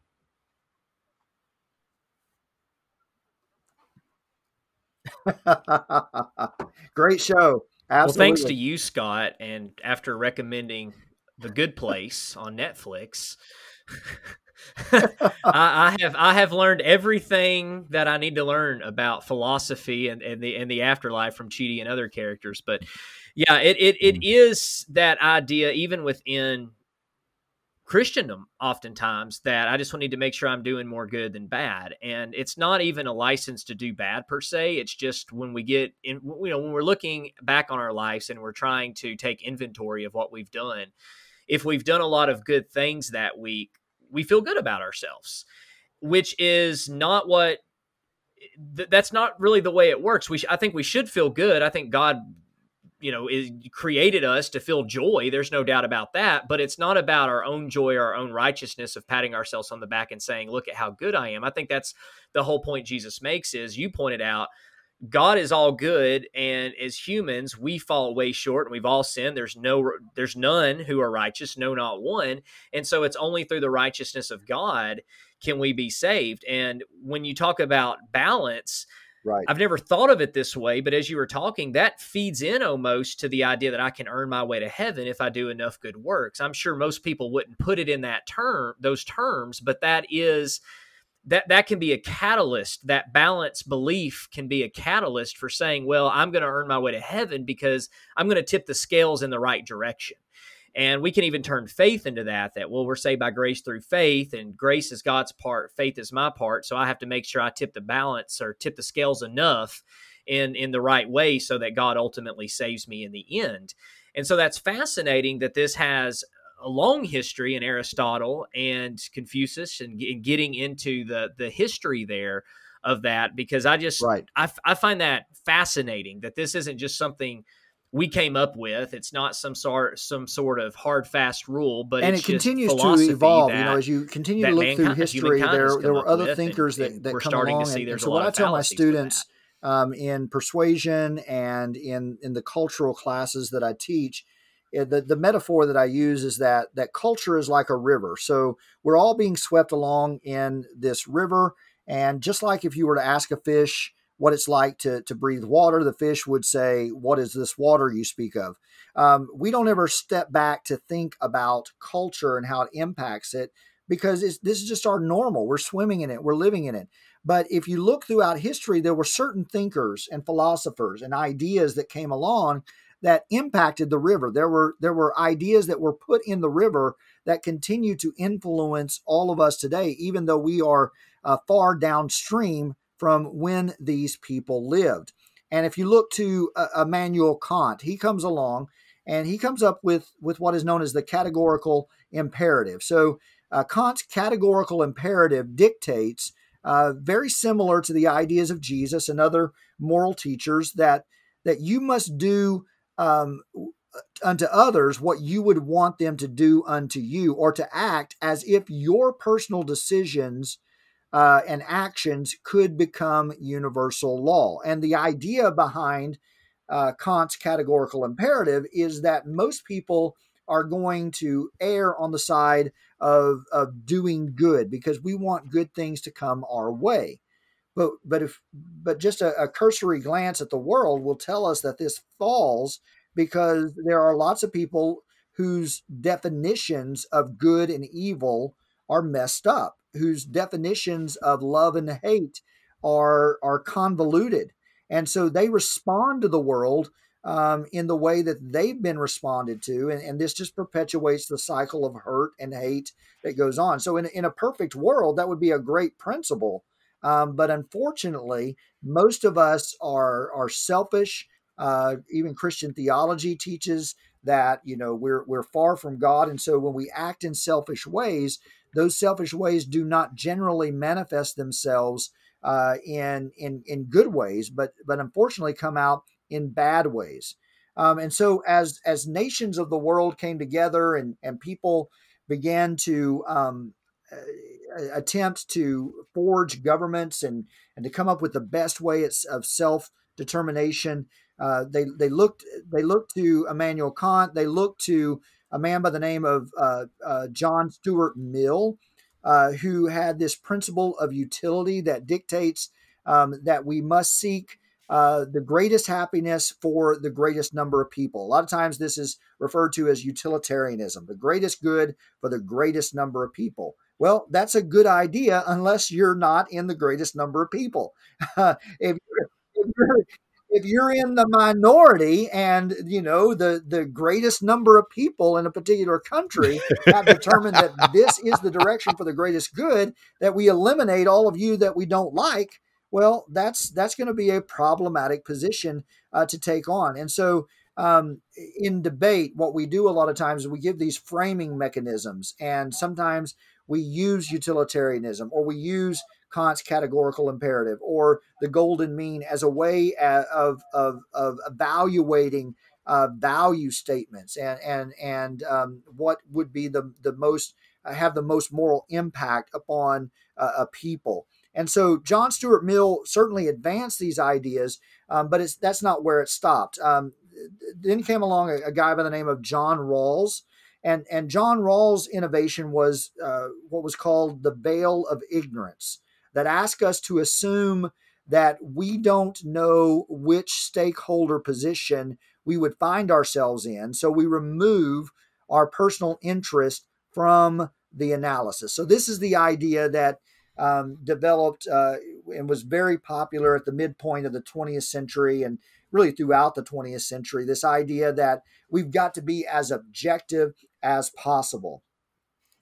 Great show. Absolutely. Well, thanks to you, Scot. And after recommending The Good Place on Netflix, I, I, have I have learned everything that I need to learn about philosophy and, and the and the afterlife from Chidi and other characters. But yeah, it it, it mm. is that idea even within Christendom oftentimes that I just need to make sure I'm doing more good than bad. And it's not even a license to do bad per se. It's just when we get in, you know, when we're looking back on our lives and we're trying to take inventory of what we've done. If we've done a lot of good things that week, we feel good about ourselves, which is not what th- that's not really the way it works. We sh- I think we should feel good. I think God you know is created us to feel joy there's no doubt about that but it's not about our own joy or our own righteousness of patting ourselves on the back and saying look at how good i am i think that's the whole point jesus makes is you pointed out God is all good, and as humans, we fall way short, and we've all sinned. There's no, there's none who are righteous, no, not one. And so, it's only through the righteousness of God can we be saved. And when you talk about balance, Right. I've never thought of it this way, but as you were talking, that feeds in almost to the idea that I can earn my way to heaven if I do enough good works. I'm sure most people wouldn't put it in that term, those terms, but that is that that can be a catalyst. That balance belief can be a catalyst for saying, "Well, I'm going to earn my way to heaven because I'm going to tip the scales in the right direction." And we can even turn faith into that, that, well, we're saved by grace through faith, and grace is God's part, faith is my part. So I have to make sure I tip the balance or tip the scales enough in, in the right way so that God ultimately saves me in the end. And so that's fascinating that this has a long history in Aristotle and Confucius and, and getting into the, the history there of that because I just right. I, I find that fascinating that this isn't just something – we came up with. It's not some sort some sort of hard fast rule, but and it continues to evolve. you know, as you continue to look through history, there there were other thinkers and, and that, that come along. And, and, so what I tell my students um, in persuasion and in in the cultural classes that I teach. The, the metaphor that I use is that that culture is like a river. So we're all being swept along in this river, and just like if you were to ask a fish, what it's like to, to breathe water. The fish would say, What is this water you speak of? Um, we don't ever step back to think about culture and how it impacts it because this is just our normal. We're swimming in it, we're living in it. But if you look throughout history, there were certain thinkers and philosophers and ideas that came along that impacted the river. There were there were ideas that were put in the river that continue to influence all of us today, even though we are uh, far downstream from when these people lived. And if you look to uh, Immanuel Kant, he comes along and he comes up with, with what is known as the categorical imperative. So uh, Kant's categorical imperative dictates, uh, very similar to the ideas of Jesus and other moral teachers, that that you must do um, unto others what you would want them to do unto you, or to act as if your personal decisions uh, and actions could become universal law. And the idea behind uh, Kant's categorical imperative is that most people are going to err on the side of, of doing good because we want good things to come our way. But but if but just a, a cursory glance at the world will tell us that this falls because there are lots of people whose definitions of good and evil are messed up whose definitions of love and hate are are convoluted, and so they respond to the world um, in the way that they've been responded to, and, and this just perpetuates the cycle of hurt and hate that goes on. So, in in a perfect world, that would be a great principle, um, but unfortunately, most of us are are selfish. Uh, even Christian theology teaches that you know we're we're far from God, and so when we act in selfish ways, those selfish ways do not generally manifest themselves uh, in in in good ways, but but unfortunately come out in bad ways. Um, and so as as nations of the world came together and and people began to um, uh, attempt to forge governments and and to come up with the best way of self determination. Uh, they they looked they looked to Immanuel Kant. They looked to a man by the name of uh, uh, John Stuart Mill, uh, who had this principle of utility that dictates um, that we must seek uh, the greatest happiness for the greatest number of people. A lot of times, this is referred to as utilitarianism, the greatest good for the greatest number of people. Well, that's a good idea unless you're not in the greatest number of people. if, if, you're, if you're in the minority and you know the the greatest number of people in a particular country have determined that this is the direction for the greatest good that we eliminate all of you that we don't like well that's that's going to be a problematic position uh, to take on and so um, in debate what we do a lot of times is we give these framing mechanisms and sometimes we use utilitarianism or we use Kant's categorical imperative or the golden mean as a way uh, of, of, of evaluating uh, value statements and and and um, what would be the the most uh, have the most moral impact upon uh, a people. And so John Stuart Mill certainly advanced these ideas, um, but it's that's not where it stopped. Um, then came along a, a, guy by the name of John Rawls, and and John Rawls' innovation was uh, what was called the veil of ignorance, that asked us to assume that we don't know which stakeholder position we would find ourselves in, so we remove our personal interest from the analysis. So this is the idea that um, developed uh, and was very popular at the midpoint of the 20th century and really throughout the 20th century. This idea that we've got to be as objective as possible.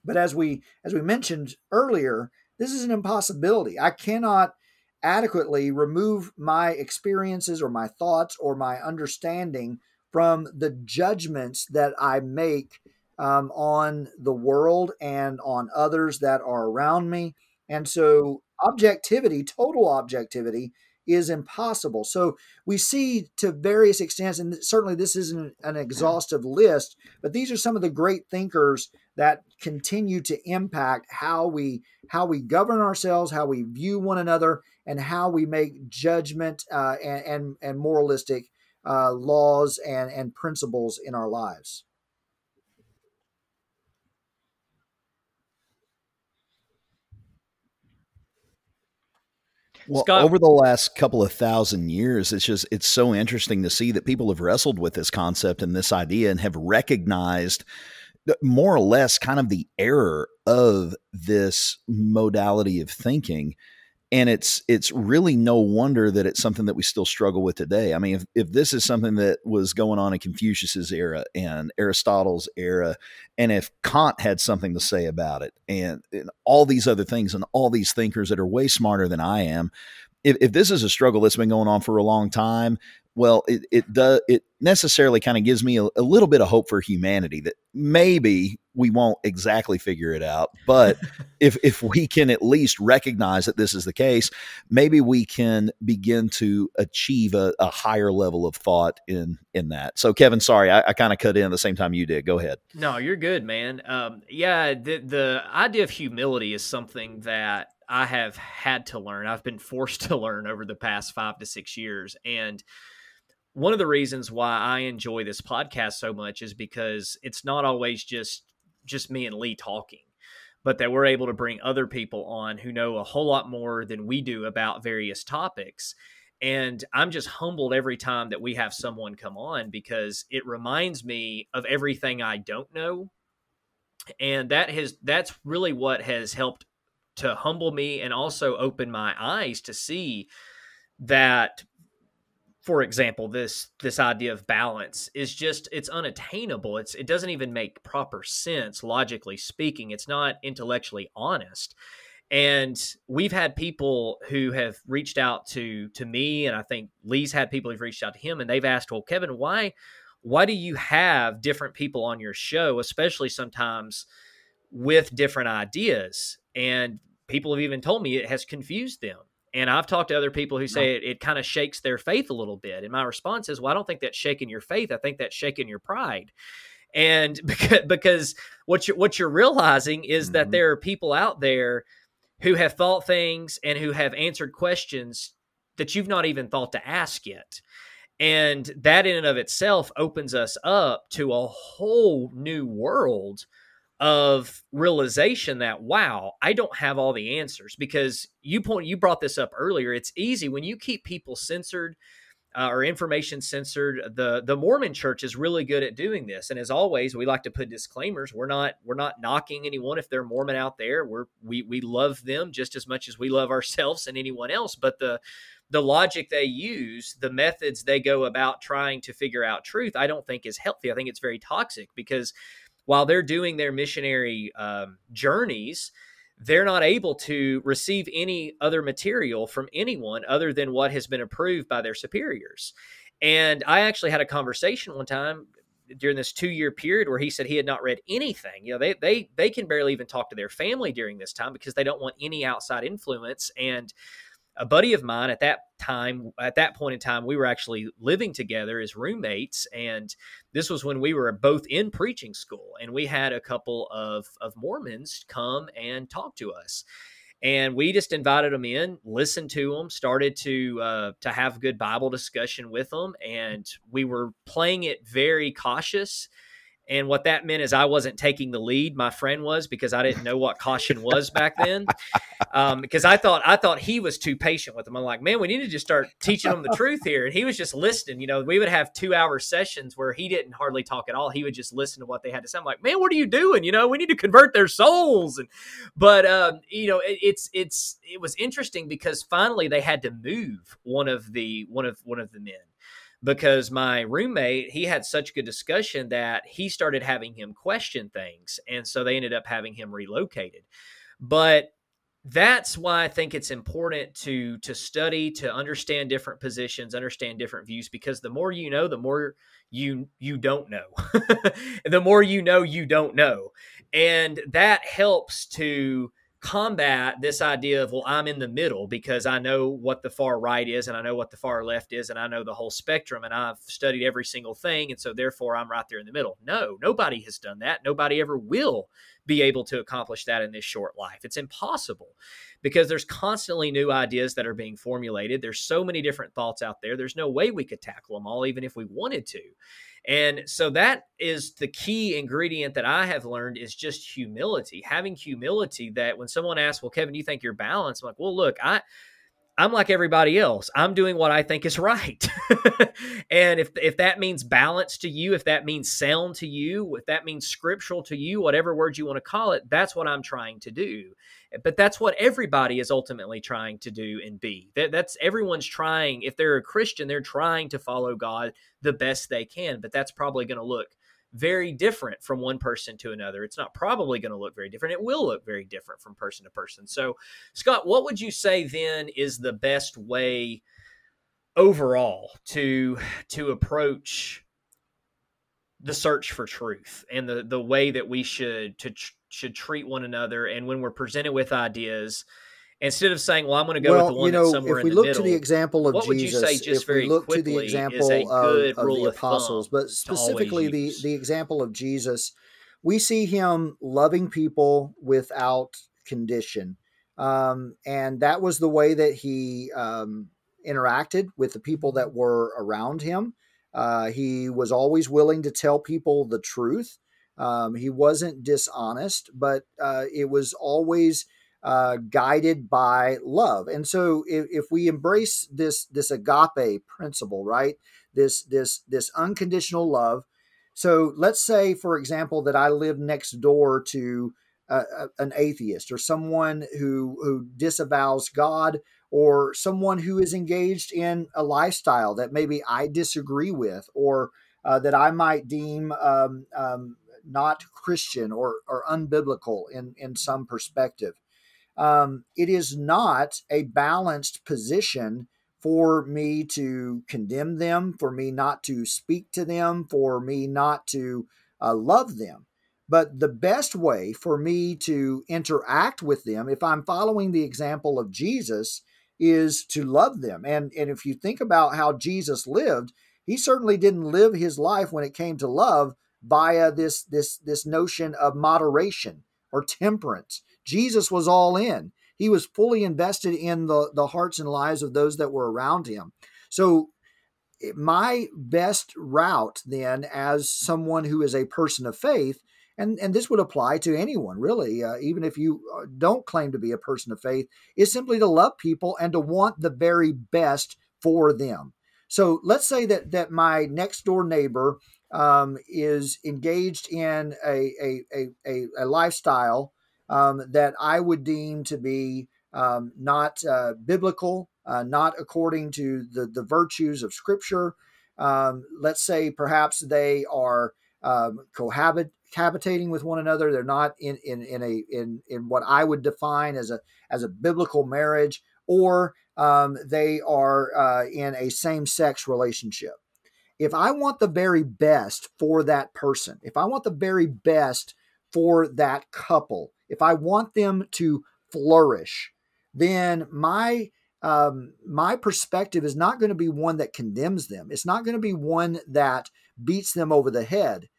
But as we as we mentioned earlier, this is an impossibility. I cannot adequately remove my experiences or my thoughts or my understanding from the judgments that I make um, on the world and on others that are around me. And so, objectivity, total objectivity, is impossible. So, we see to various extents, and certainly this isn't an exhaustive list, but these are some of the great thinkers that continue to impact how we how we govern ourselves, how we view one another, and how we make judgment uh, and, and, and moralistic uh, laws and and principles in our lives. Well, Scot, over the last couple of thousand years, it's just it's so interesting to see that people have wrestled with this concept and this idea and have recognized more or less kind of the error of this modality of thinking and it's it's really no wonder that it's something that we still struggle with today. I mean, if, if this is something that was going on in Confucius's era and Aristotle's era, and if Kant had something to say about it, and, and all these other things, and all these thinkers that are way smarter than I am, if, if this is a struggle that's been going on for a long time, well, it, it does it necessarily kind of gives me a, a, little bit of hope for humanity that maybe we won't exactly figure it out, but if if we can at least recognize that this is the case, maybe we can begin to achieve a, a higher level of thought in in that. So, Kevin, sorry, I, I kind of cut in at the same time you did. Go ahead. No, you're good, man. Um, yeah, the the idea of humility is something that I have had to learn. I've been forced to learn over the past five to six years, and one of the reasons why I enjoy this podcast so much is because it's not always just just me and Lee talking, but that we're able to bring other people on who know a whole lot more than we do about various topics. And I'm just humbled every time that we have someone come on because it reminds me of everything I don't know. And that has that's really what has helped to humble me and also open my eyes to see that for example this this idea of balance is just it's unattainable. It's it doesn't even make proper sense logically speaking. It's not intellectually honest. And we've had people who have reached out to to me and i think lee's had people who've reached out to him and they've asked well kevin why why do you have different people on your show especially sometimes with different ideas? And people have even told me it has confused them and I've talked to other people who say it, it kind of shakes their faith a little bit. And my response is, well, I don't think that's shaking your faith. I think that's shaking your pride. And because, because what you're, what you're realizing is mm-hmm. that there are people out there who have thought things and who have answered questions that you've not even thought to ask yet. And that in and of itself opens us up to a whole new world of realization that wow i don't have all the answers. Because you point you brought this up earlier it's easy when you keep people censored uh, or information censored the the mormon church is really good at doing this. And as always we like to put disclaimers. We're not we're not knocking anyone if they're mormon out there. We're we we love them just as much as we love ourselves and anyone else. But the the logic they use the methods they go about trying to figure out truth i don't think is healthy. I think it's very toxic because while they're doing their missionary um, journeys, they're not able to receive any other material from anyone other than what has been approved by their superiors. And I actually had a conversation one time during this two year period where he said he had not read anything. You know, they they they can barely even talk to their family during this time because they don't want any outside influence. And a buddy of mine at that time, at that point in time, we were actually living together as roommates. And this was when we were both in preaching school. And we had a couple of, of Mormons come and talk to us. and we just invited them in, listened to them, started to uh, to have good Bible discussion with them, and we were playing it very cautious and what that meant is I wasn't taking the lead. My friend was because I didn't know what caution was back then. Um, because I thought I thought he was too patient with them. I'm like, man, we need to just start teaching them the truth here. And he was just listening. You know, we would have two hour sessions where he didn't hardly talk at all. He would just listen to what they had to say. I'm like, man, what are you doing? You know, we need to convert their souls. And but um, you know, it, it's it's it was interesting because finally they had to move one of the one of one of the men because my roommate he had such good discussion that he started having him question things and so they ended up having him relocated. But that's why i think it's important to to study to understand different positions understand different views because the more you know the more you you don't know. The more you know you don't know. And that helps to combat this idea of well i'm in the middle because i know what the far right is and i know what the far left is and i know the whole spectrum and i've studied every single thing and so therefore i'm right there in the middle. No nobody has done that. Nobody ever will be able to accomplish that in this short life. It's impossible because there's constantly new ideas that are being formulated there's so many different thoughts out there there's no way we could tackle them all even if we wanted to and so that is the key ingredient that I have learned is just humility. Having humility that when someone asks, "Well, Kevin, do you think you're balanced?" I'm like, "Well, look, I I'm like everybody else. I'm doing what I think is right. and if if that means balance to you, if that means sound to you, if that means scriptural to you, whatever word you want to call it, that's what I'm trying to do. But that's what everybody is ultimately trying to do and be. That, that's everyone's trying. If they're a Christian, they're trying to follow God the best they can. But that's probably going to look very different from one person to another. It's not probably going to look very different. It will look very different from person to person. So, Scot, what would you say then is the best way overall to to approach the search for truth and the the way that we should to should treat one another and when we're presented with ideas instead of saying, "Well, I'm going to go well, with the one you know, that's somewhere if we in look middle," to the example of what would Jesus, you say just if we look to the example of, of the apostles, but specifically the the example of Jesus, we see him loving people without condition, um, and that was the way that he um, interacted with the people that were around him. Uh, he was always willing to tell people the truth. Um, he wasn't dishonest, but uh, it was always uh, guided by love. And so, if, if we embrace this this agape principle, right, this this this unconditional love. So let's say, for example, that I live next door to an atheist or someone who who disavows God or someone who is engaged in a lifestyle that maybe I disagree with or uh, that I might deem um, um, not Christian or, or unbiblical in, in some perspective. Um, it is not a balanced position for me to condemn them, for me not to speak to them, for me not to uh, love them. But the best way for me to interact with them, if I'm following the example of Jesus, is to love them. And, and if you think about how Jesus lived, he certainly didn't live his life when it came to love via this, this, this notion of moderation or temperance. Jesus was all in. He was fully invested in the, the hearts and lives of those that were around him. So, my best route then, as someone who is a person of faith, and, and this would apply to anyone really, uh, even if you uh, don't claim to be a person of faith, is simply to love people and to want the very best for them. So let's say that that my next door neighbor um, is engaged in a, a, a, a lifestyle um, that I would deem to be um, not uh, biblical, uh, not according to the, the virtues of Scripture. Um, let's say perhaps they are um, cohabit, cohabitating with one another. They're not in, in, in a in, in what I would define as a as a biblical marriage, or um, they are uh, in a same sex relationship. If I want the very best for that person, if I want the very best for that couple, if I want them to flourish, then my um, my perspective is not going to be one that condemns them. It's not going to be one that beats them over the head.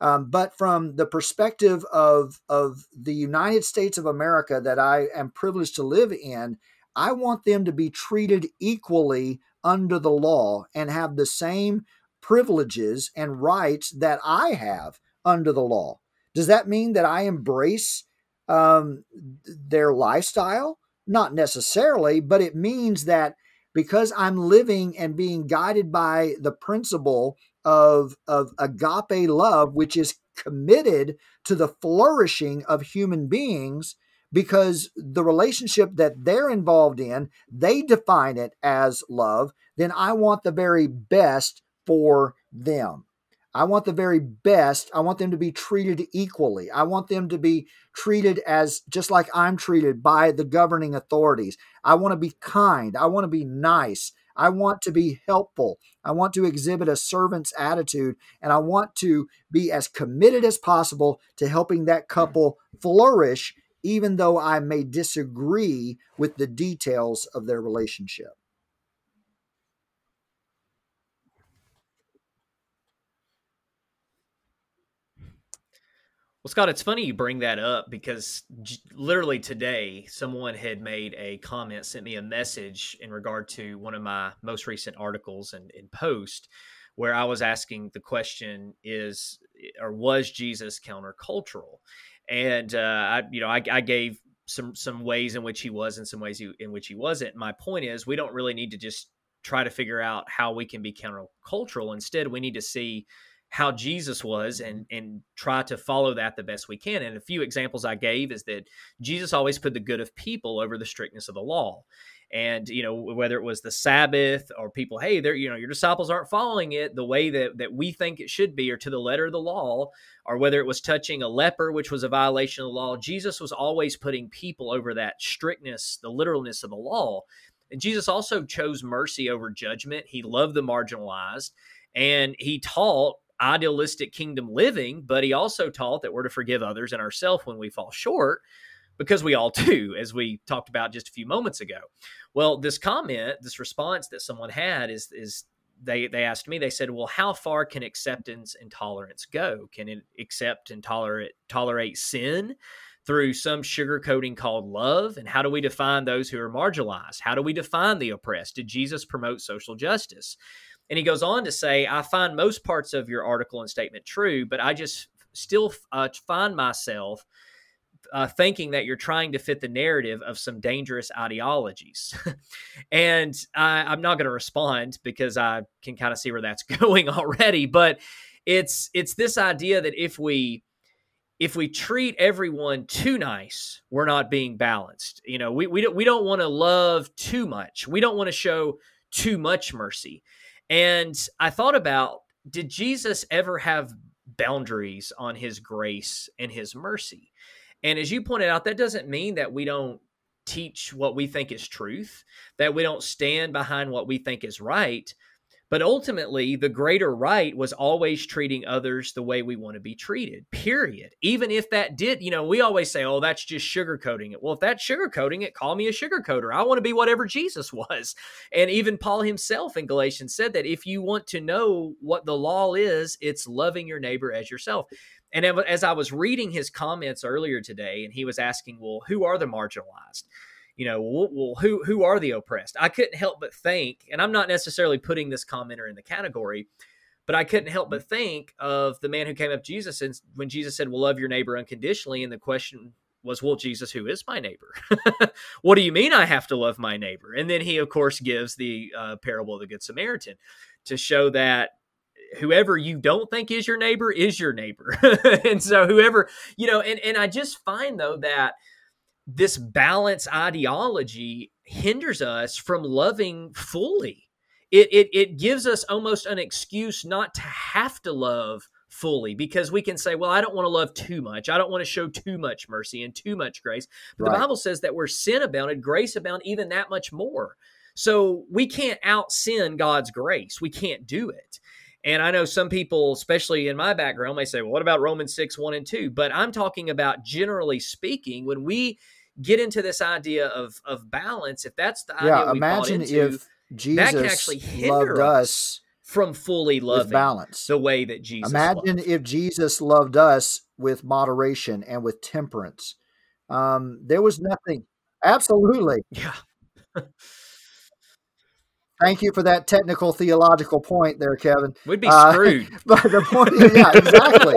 Um, but from the perspective of, of the United States of America that I am privileged to live in, I want them to be treated equally under the law and have the same privileges and rights that I have under the law. Does that mean that I embrace um, their lifestyle? Not necessarily, but it means that because I'm living and being guided by the principle of, of agape love, which is committed to the flourishing of human beings, because the relationship that they're involved in, they define it as love, then I want the very best for them. I want the very best. I want them to be treated equally. I want them to be treated as just like I'm treated by the governing authorities. I want to be kind. I want to be nice. I want to be helpful. I want to exhibit a servant's attitude and I want to be as committed as possible to helping that hmm. couple flourish, even though I may disagree with the details of their relationship. Well, Scot, it's funny you bring that up because j- literally today, someone had made a comment, sent me a message in regard to one of my most recent articles and, and post, where I was asking the question: Is or was Jesus countercultural? And uh, I, you know, I, I gave some some ways in which he was, and some ways he, in which he wasn't. My point is, we don't really need to just try to figure out how we can be countercultural. Instead, we need to see how Jesus was and and try to follow that the best we can. And a few examples I gave is that Jesus always put the good of people over the strictness of the law. And you know whether it was the Sabbath or people, hey, they're you know your disciples aren't following it the way that that we think it should be, or to the letter of the law, or whether it was touching a leper, which was a violation of the law. Jesus was always putting people over that strictness, the literalness of the law. And Jesus also chose mercy over judgment. He loved the marginalized, and he taught idealistic kingdom living, but he also taught that we're to forgive others and ourselves when we fall short, because we all do, as we talked about just a few moments ago. Well, this comment, this response that someone had is is they they asked me, they said, Well, how far can acceptance and tolerance go? Can it accept and tolerate tolerate sin? through some sugarcoating called love? And how do we define those who are marginalized? How do we define the oppressed? Did Jesus promote social justice? And he goes on to say, I find most parts of your article and statement true, but I just still uh, find myself uh, thinking that you're trying to fit the narrative of some dangerous ideologies. and I, am not going to respond because I can kind of see where that's going already. But it's it's this idea that if we if we treat everyone too nice, we're not being balanced. You know, we we don't, we don't want to love too much. We don't want to show too much mercy. And I thought about did Jesus ever have boundaries on his grace and his mercy? And as you pointed out, that doesn't mean that we don't teach what we think is truth, that we don't stand behind what we think is right, but ultimately, the greater right was always treating others the way we want to be treated, period. Even if that did, you know, we always say, oh, that's just sugarcoating it. Well, if that's sugarcoating it, call me a sugarcoater. I want to be whatever Jesus was. And even Paul himself in Galatians said that if you want to know what the law is, it's loving your neighbor as yourself. And as I was reading his comments earlier today, and he was asking, well, who are the marginalized? You know, well, who who are the oppressed? I couldn't help but think, and I'm not necessarily putting this commenter in the category, but I couldn't help but think of the man who came up Jesus and when Jesus said, "Well, love your neighbor unconditionally," and the question was, "Well, Jesus, who is my neighbor? what do you mean I have to love my neighbor?" And then he, of course, gives the uh, parable of the Good Samaritan to show that whoever you don't think is your neighbor is your neighbor. and so whoever, you know, and, and I just find though that this balance ideology hinders us from loving fully. It, it, it gives us almost an excuse not to have to love fully because we can say, well, I don't want to love too much. I don't want to show too much mercy and too much grace. But right. the Bible says that where sin abounded, grace abounded even that much more. So we can't out sin God's grace. We can't do it. And I know some people, especially in my background, may say, well, what about Romans 6, 1 and 2? But I'm talking about generally speaking, when we get into this idea of of balance, if that's the idea yeah, imagine into, if Jesus actually loved us from fully loving balance. the way that Jesus. Imagine loved. if Jesus loved us with moderation and with temperance. Um, there was nothing. Absolutely. Yeah. Thank you for that technical theological point there, Kevin. We'd be Uh, screwed. But the point, yeah, exactly.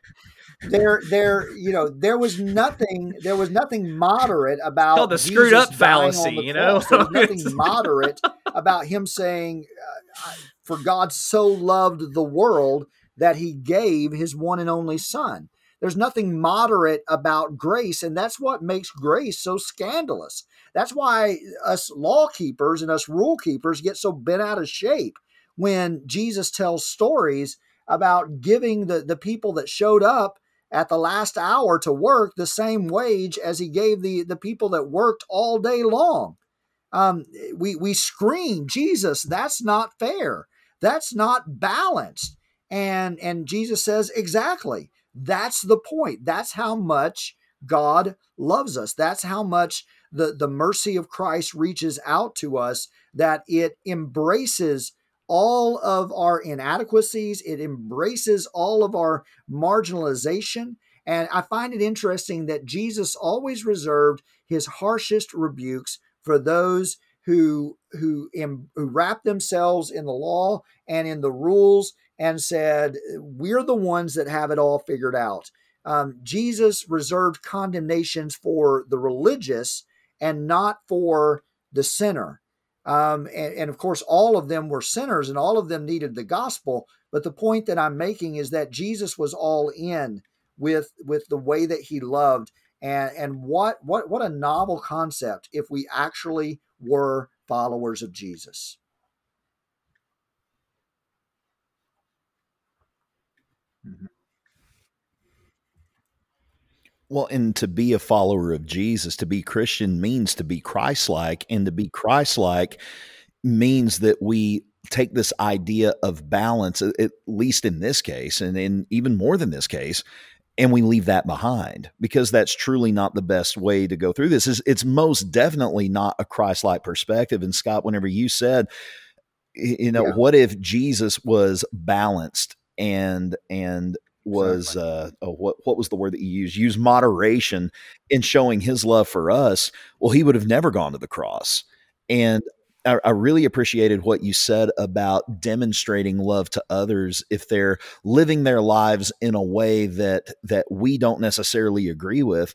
there, there, you know, there was nothing. There was nothing moderate about the screwed Jesus up fallacy, the you know? There was nothing moderate about him saying, uh, "For God so loved the world that He gave His one and only Son." There's nothing moderate about grace, and that's what makes grace so scandalous. That's why us law keepers and us rule keepers get so bent out of shape when Jesus tells stories about giving the, the people that showed up at the last hour to work the same wage as he gave the, the people that worked all day long. Um, we, we scream, Jesus, that's not fair. That's not balanced. And, and Jesus says, exactly. That's the point. That's how much God loves us. That's how much the, the mercy of Christ reaches out to us, that it embraces all of our inadequacies, it embraces all of our marginalization. And I find it interesting that Jesus always reserved his harshest rebukes for those who who, who wrap themselves in the law and in the rules and said, "We're the ones that have it all figured out." Um, Jesus reserved condemnations for the religious and not for the sinner. Um, and, and, of course, all of them were sinners and all of them needed the gospel. But the point that I'm making is that Jesus was all in with with the way that he loved. And and what what what a novel concept if we actually were followers of Jesus. Well, and to be a follower of Jesus, to be Christian means to be Christ like, and to be Christ like means that we take this idea of balance, at least in this case, and in even more than this case, and we leave that behind because that's truly not the best way to go through this. Is it's most definitely not a Christ-like perspective. And Scot, whenever you said, you know, yeah. what if Jesus was balanced and and was uh, oh, what what was the word that you used? Use moderation in showing his love for us. Well, he would have never gone to the cross. And I, I really appreciated what you said about demonstrating love to others if they're living their lives in a way that that we don't necessarily agree with.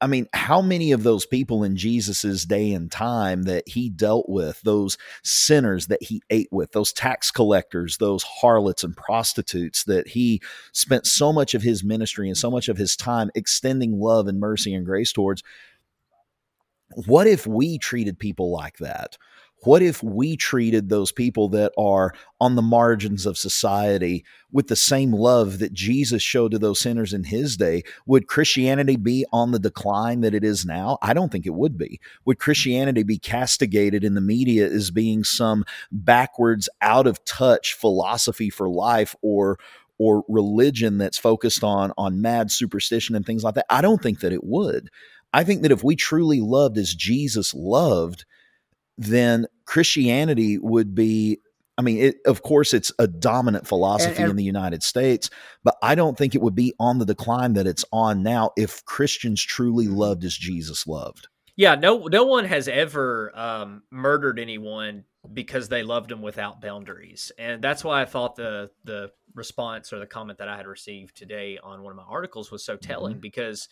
I mean, how many of those people in Jesus's day and time that he dealt with, those sinners that he ate with, those tax collectors, those harlots and prostitutes that he spent so much of his ministry and so much of his time extending love and mercy and grace towards? What if we treated people like that? What if we treated those people that are on the margins of society with the same love that Jesus showed to those sinners in his day? Would Christianity be on the decline that it is now? I don't think it would be. Would Christianity be castigated in the media as being some backwards, out of touch philosophy for life or or religion that's focused on on mad superstition and things like that? I don't think that it would. I think that if we truly loved as Jesus loved, then Christianity would be I mean, it, of course, it's a dominant philosophy and, and, in the United States, but I don't think it would be on the decline that it's on now if Christians truly loved as Jesus loved. Yeah, no, no one has ever um, murdered anyone because they loved them without boundaries, and that's why I thought the the response or the comment that I had received today on one of my articles was so telling mm-hmm. because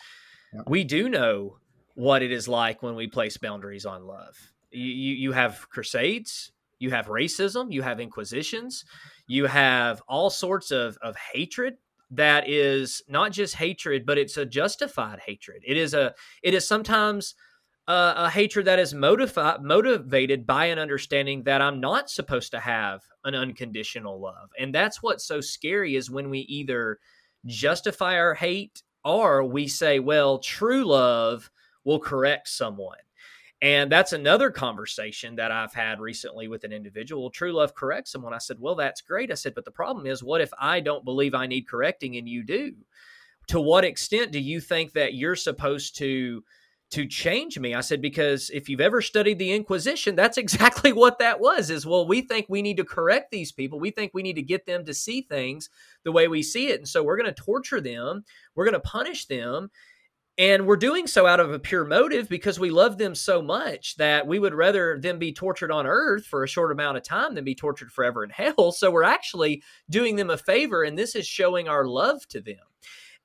yeah. we do know what it is like when we place boundaries on love you, you have crusades, you have racism, you have inquisitions, you have all sorts of, of hatred that is not just hatred, but it's a justified hatred. It is a it is sometimes a, a hatred that is motivi- motivated by an understanding that I'm not supposed to have an unconditional love, and that's what's so scary is when we either justify our hate or we say, well, true love will correct someone. And that's another conversation that I've had recently with an individual. True love corrects someone. I said, Well, that's great. I said, But the problem is, what if I don't believe I need correcting and you do? To what extent do you think that you're supposed to to change me. I said, because if you've ever studied the Inquisition, that's exactly what that was is, well, we think we need to correct these people. We think we need to get them to see things the way we see it. And so we're going to torture them. We're going to punish them. And we're doing so out of a pure motive because we love them so much that we would rather them be tortured on earth for a short amount of time than be tortured forever in hell. So we're actually doing them a favor, and this is showing our love to them.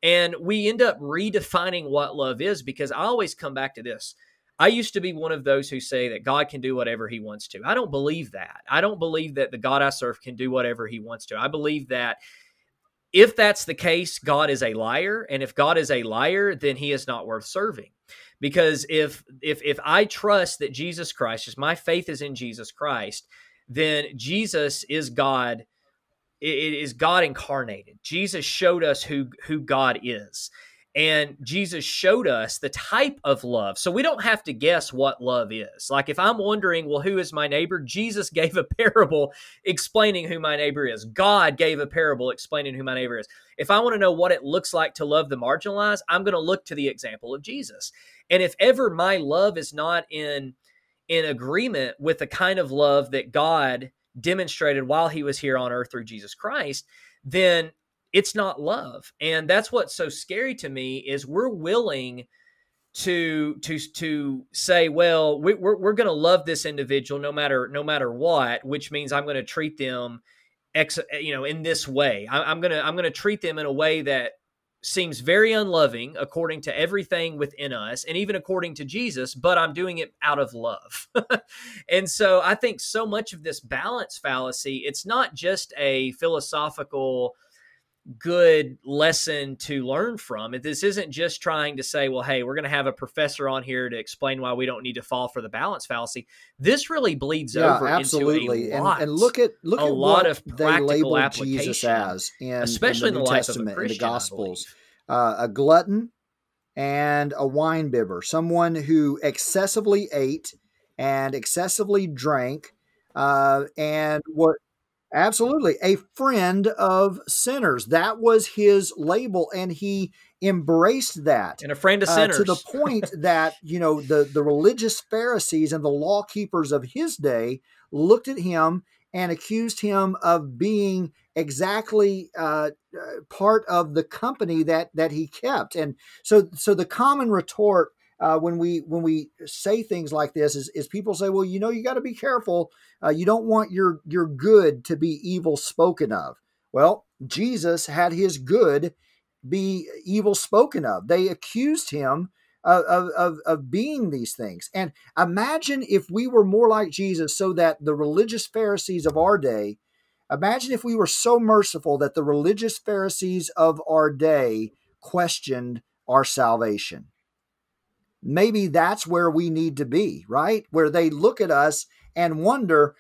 And we end up redefining what love is because I always come back to this. I used to be one of those who say that God can do whatever he wants to. I don't believe that. I don't believe that the God I serve can do whatever he wants to. I believe that if that's the case, God is a liar, and if God is a liar, then he is not worth serving. Because if if if I trust that Jesus Christ, just my faith is in Jesus Christ, then Jesus is God it is God incarnated. Jesus showed us who who God is. And Jesus showed us the type of love. So we don't have to guess what love is. Like if I'm wondering, well, who is my neighbor? Jesus gave a parable explaining who my neighbor is. God gave a parable explaining who my neighbor is. If I want to know what it looks like to love the marginalized, I'm going to look to the example of Jesus. And if ever my love is not in in agreement with the kind of love that God demonstrated while he was here on earth through Jesus Christ, then it's not love. And that's what's so scary to me is we're willing to to to say well we, we're, we're going to love this individual no matter no matter what which means i'm going to treat them ex you know in this way I, i'm going to i'm going to treat them in a way that seems very unloving according to everything within us and even according to Jesus, but I'm doing it out of love. and so I think so much of this balance fallacy, it's not just a philosophical good lesson to learn from. If this isn't just trying to say, well, hey, we're going to have a professor on here to explain why we don't need to fall for the balance fallacy. This really bleeds yeah, over absolutely. into a lot, and, and look at look at lot of they labeled Jesus as, in, especially in the, in the New Testament, in the Gospels, uh, a glutton and a wine bibber, someone who excessively ate and excessively drank, uh, and what Absolutely. A friend of sinners. That was his label, and he embraced that. And a friend of sinners. Uh, to the point that, you know, the, the religious Pharisees and the law keepers of his day looked at him and accused him of being exactly uh, uh part of the company that that he kept. And so so the common retort uh, when we when we say things like this is, is people say, well, you know, you got to be careful. Uh, you don't want your your good to be evil spoken of. Well, Jesus had his good be evil spoken of. They accused him of, of, of being these things. And imagine if we were more like Jesus, so that the religious Pharisees of our day, imagine if we were so merciful that the religious Pharisees of our day questioned our salvation maybe that's where we need to be, right? Where they look at us and wonder,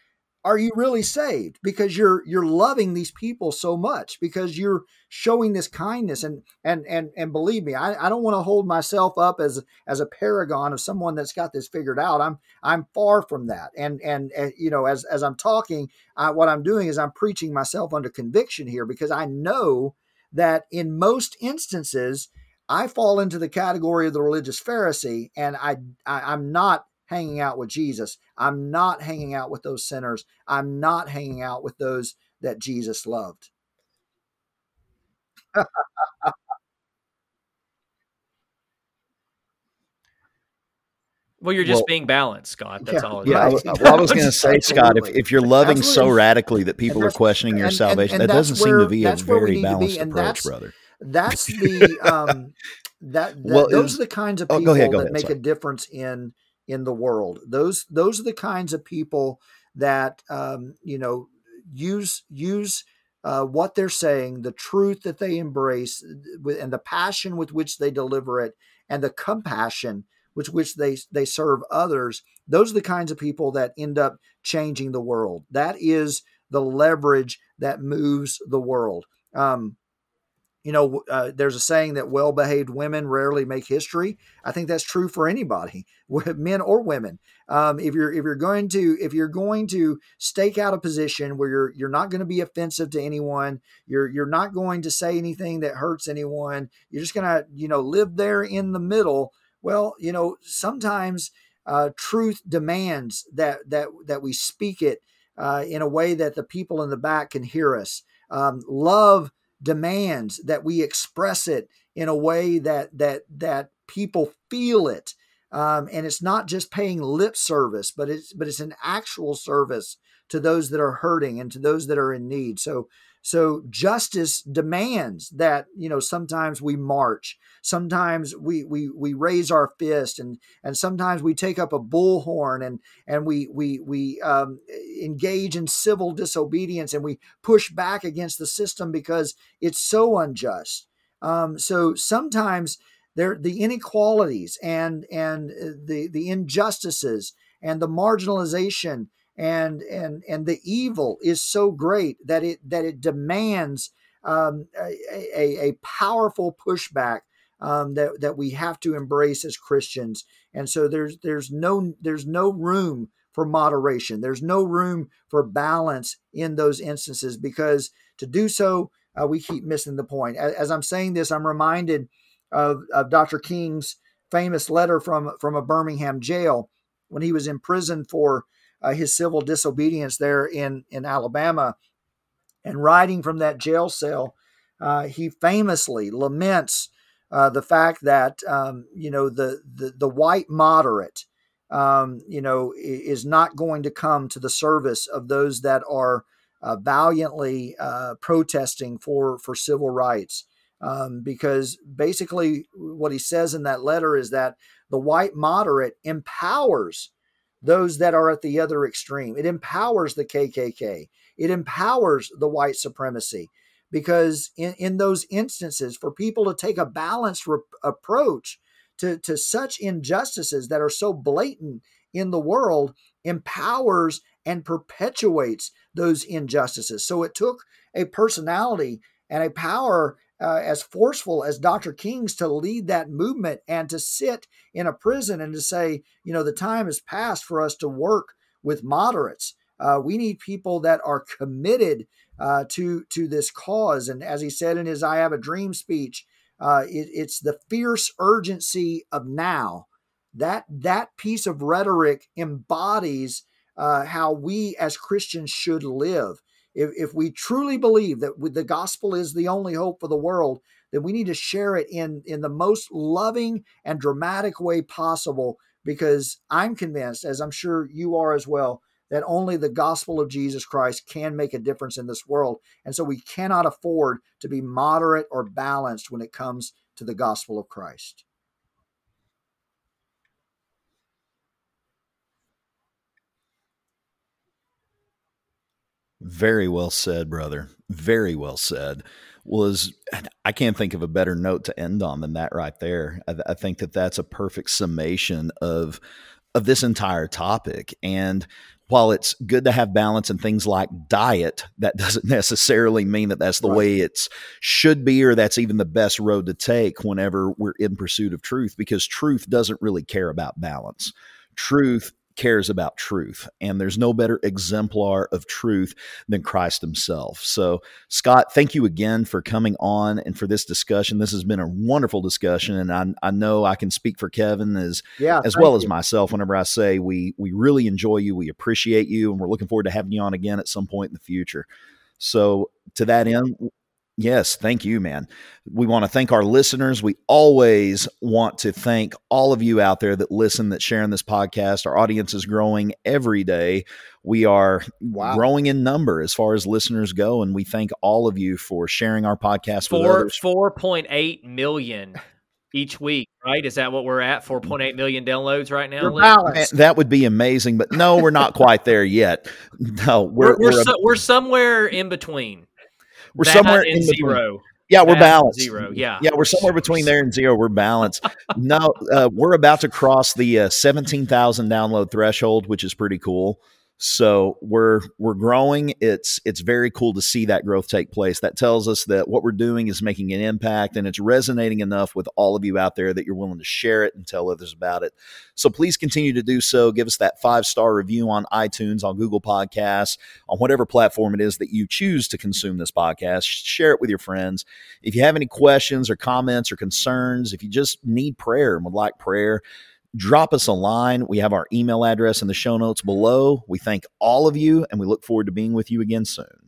are you really saved? Because you're you're loving these people so much, because you're showing this kindness and and and and believe me, I, I don't want to hold myself up as as a paragon of someone that's got this figured out. I'm I'm far from that. And and, and you know, as as I'm talking, I, what I'm doing is I'm preaching myself under conviction here because I know that in most instances I fall into the category of the religious Pharisee, and I, I am not hanging out with Jesus. I'm not hanging out with those sinners. I'm not hanging out with those that Jesus loved. Well, you're just well, being balanced, Scot. That's yeah, all. Yeah, I, well, I was going to say, Scot, if, if you're loving Absolutely. so radically that people are questioning your and, salvation, and, and that doesn't where, seem to be a very balanced approach, brother. That's the um, that, that well, those is, are the kinds of people oh, go ahead, go that ahead, make sorry. a difference in in the world. Those those are the kinds of people that um, you know use use uh, what they're saying, the truth that they embrace, and the passion with which they deliver it, and the compassion with which they they serve others. Those are the kinds of people that end up changing the world. That is the leverage that moves the world. Um, you know, uh, there's a saying that well behaved women rarely make history. I think that's true for anybody, men or women. Um, if you're if you're going to if you're going to stake out a position where you're you're not going to be offensive to anyone, you're you're not going to say anything that hurts anyone. You're just to you know live there in the middle. Well, you know, sometimes uh, truth demands that that that we speak it uh, in a way that the people in the back can hear us. Um, love demands that we express it in a way that that that people feel it. Um, and it's not just paying lip service, but it's but it's an actual service to those that are hurting and to those that are in need. So so justice demands that you know sometimes we march, sometimes we we we raise our fist, and and sometimes we take up a bullhorn and and we we we um, engage in civil disobedience and we push back against the system because it's so unjust. Um, so sometimes there the inequalities and and uh, the the injustices and the marginalization and and and the evil is so great that it that it demands um, a, a, powerful pushback um, that that we have to embrace as Christians. And so there's there's no there's no room for moderation. There's no room for balance in those instances because to do so, uh, we keep missing the point. As, as, I'm saying this, I'm reminded of, of Dr. King's famous letter from from a Birmingham jail when he was in prison for uh, his civil disobedience there in, in Alabama. And writing from that jail cell, uh, he famously laments uh, the fact that um, you know the, the, the white moderate um, you know is not going to come to the service of those that are uh, valiantly uh, protesting for for civil rights um, because basically what he says in that letter is that the white moderate empowers those that are at the other extreme. It empowers the KKK. It empowers the white supremacy because in, in those instances, for people to take a balanced re- approach to, to such injustices that are so blatant in the world empowers and perpetuates those injustices. So it took a personality and a power uh, as forceful as Dr. King's to lead that movement and to sit in a prison and to say, you know, the time has passed for us to work with moderates. Uh, we need people that are committed uh, to to this cause. And as he said in his "I Have a Dream" speech, uh, it, it's the fierce urgency of now. That that piece of rhetoric embodies uh, how we as Christians should live if, if we truly believe that the gospel is the only hope for the world, then we need to share it in, in the most loving and dramatic way possible because I'm convinced, as I'm sure you are as well, that only the gospel of Jesus Christ can make a difference in this world. And so we cannot afford to be moderate or balanced when it comes to the gospel of Christ. Very well said, brother. Very well said. Was I can't think of a better note to end on than that right there. I, I think that that's a perfect summation of of this entire topic. And while it's good to have balance and things like diet, that doesn't necessarily mean that that's the right. way it should be or that's even the best road to take whenever we're in pursuit of truth because truth doesn't really care about balance. Truth cares about truth. And there's no better exemplar of truth than Christ himself. So, Scot, thank you again for coming on and for this discussion. This has been a wonderful discussion. And I, I know I can speak for Kevin as, yeah, as well you. as myself whenever I say we, we really enjoy you, we appreciate you, and we're looking forward to having you on again at some point in the future. So, to that end, Yes, thank you, man. We want to thank our listeners. We always want to thank all of you out there that listen, that share in this podcast. Our audience is growing every day. We are wow. growing in number as far as listeners go, and we thank all of you for sharing our podcast. Four four point eight million each week, right? Is that what we're at? Four point eight million downloads right now. That would be amazing, but no, we're not quite there yet. No, we're we're, we're, so, we're somewhere in between we're that somewhere in zero. Yeah, we're balanced. Zero. Yeah. Yeah, we're somewhere between there and zero. We're balanced. now, uh, we're about to cross the uh, 17,000 download threshold, which is pretty cool. So we're we're growing. It's it's very cool to see that growth take place. That tells us that what we're doing is making an impact and it's resonating enough with all of you out there that you're willing to share it and tell others about it. So please continue to do so. Give us that five star review on iTunes, on Google Podcasts, on whatever platform it is that you choose to consume this podcast. Share it with your friends. If you have any questions or comments or concerns, if you just need prayer and would like prayer, drop us a line. We have our email address in the show notes below. We thank all of you and we look forward to being with you again soon.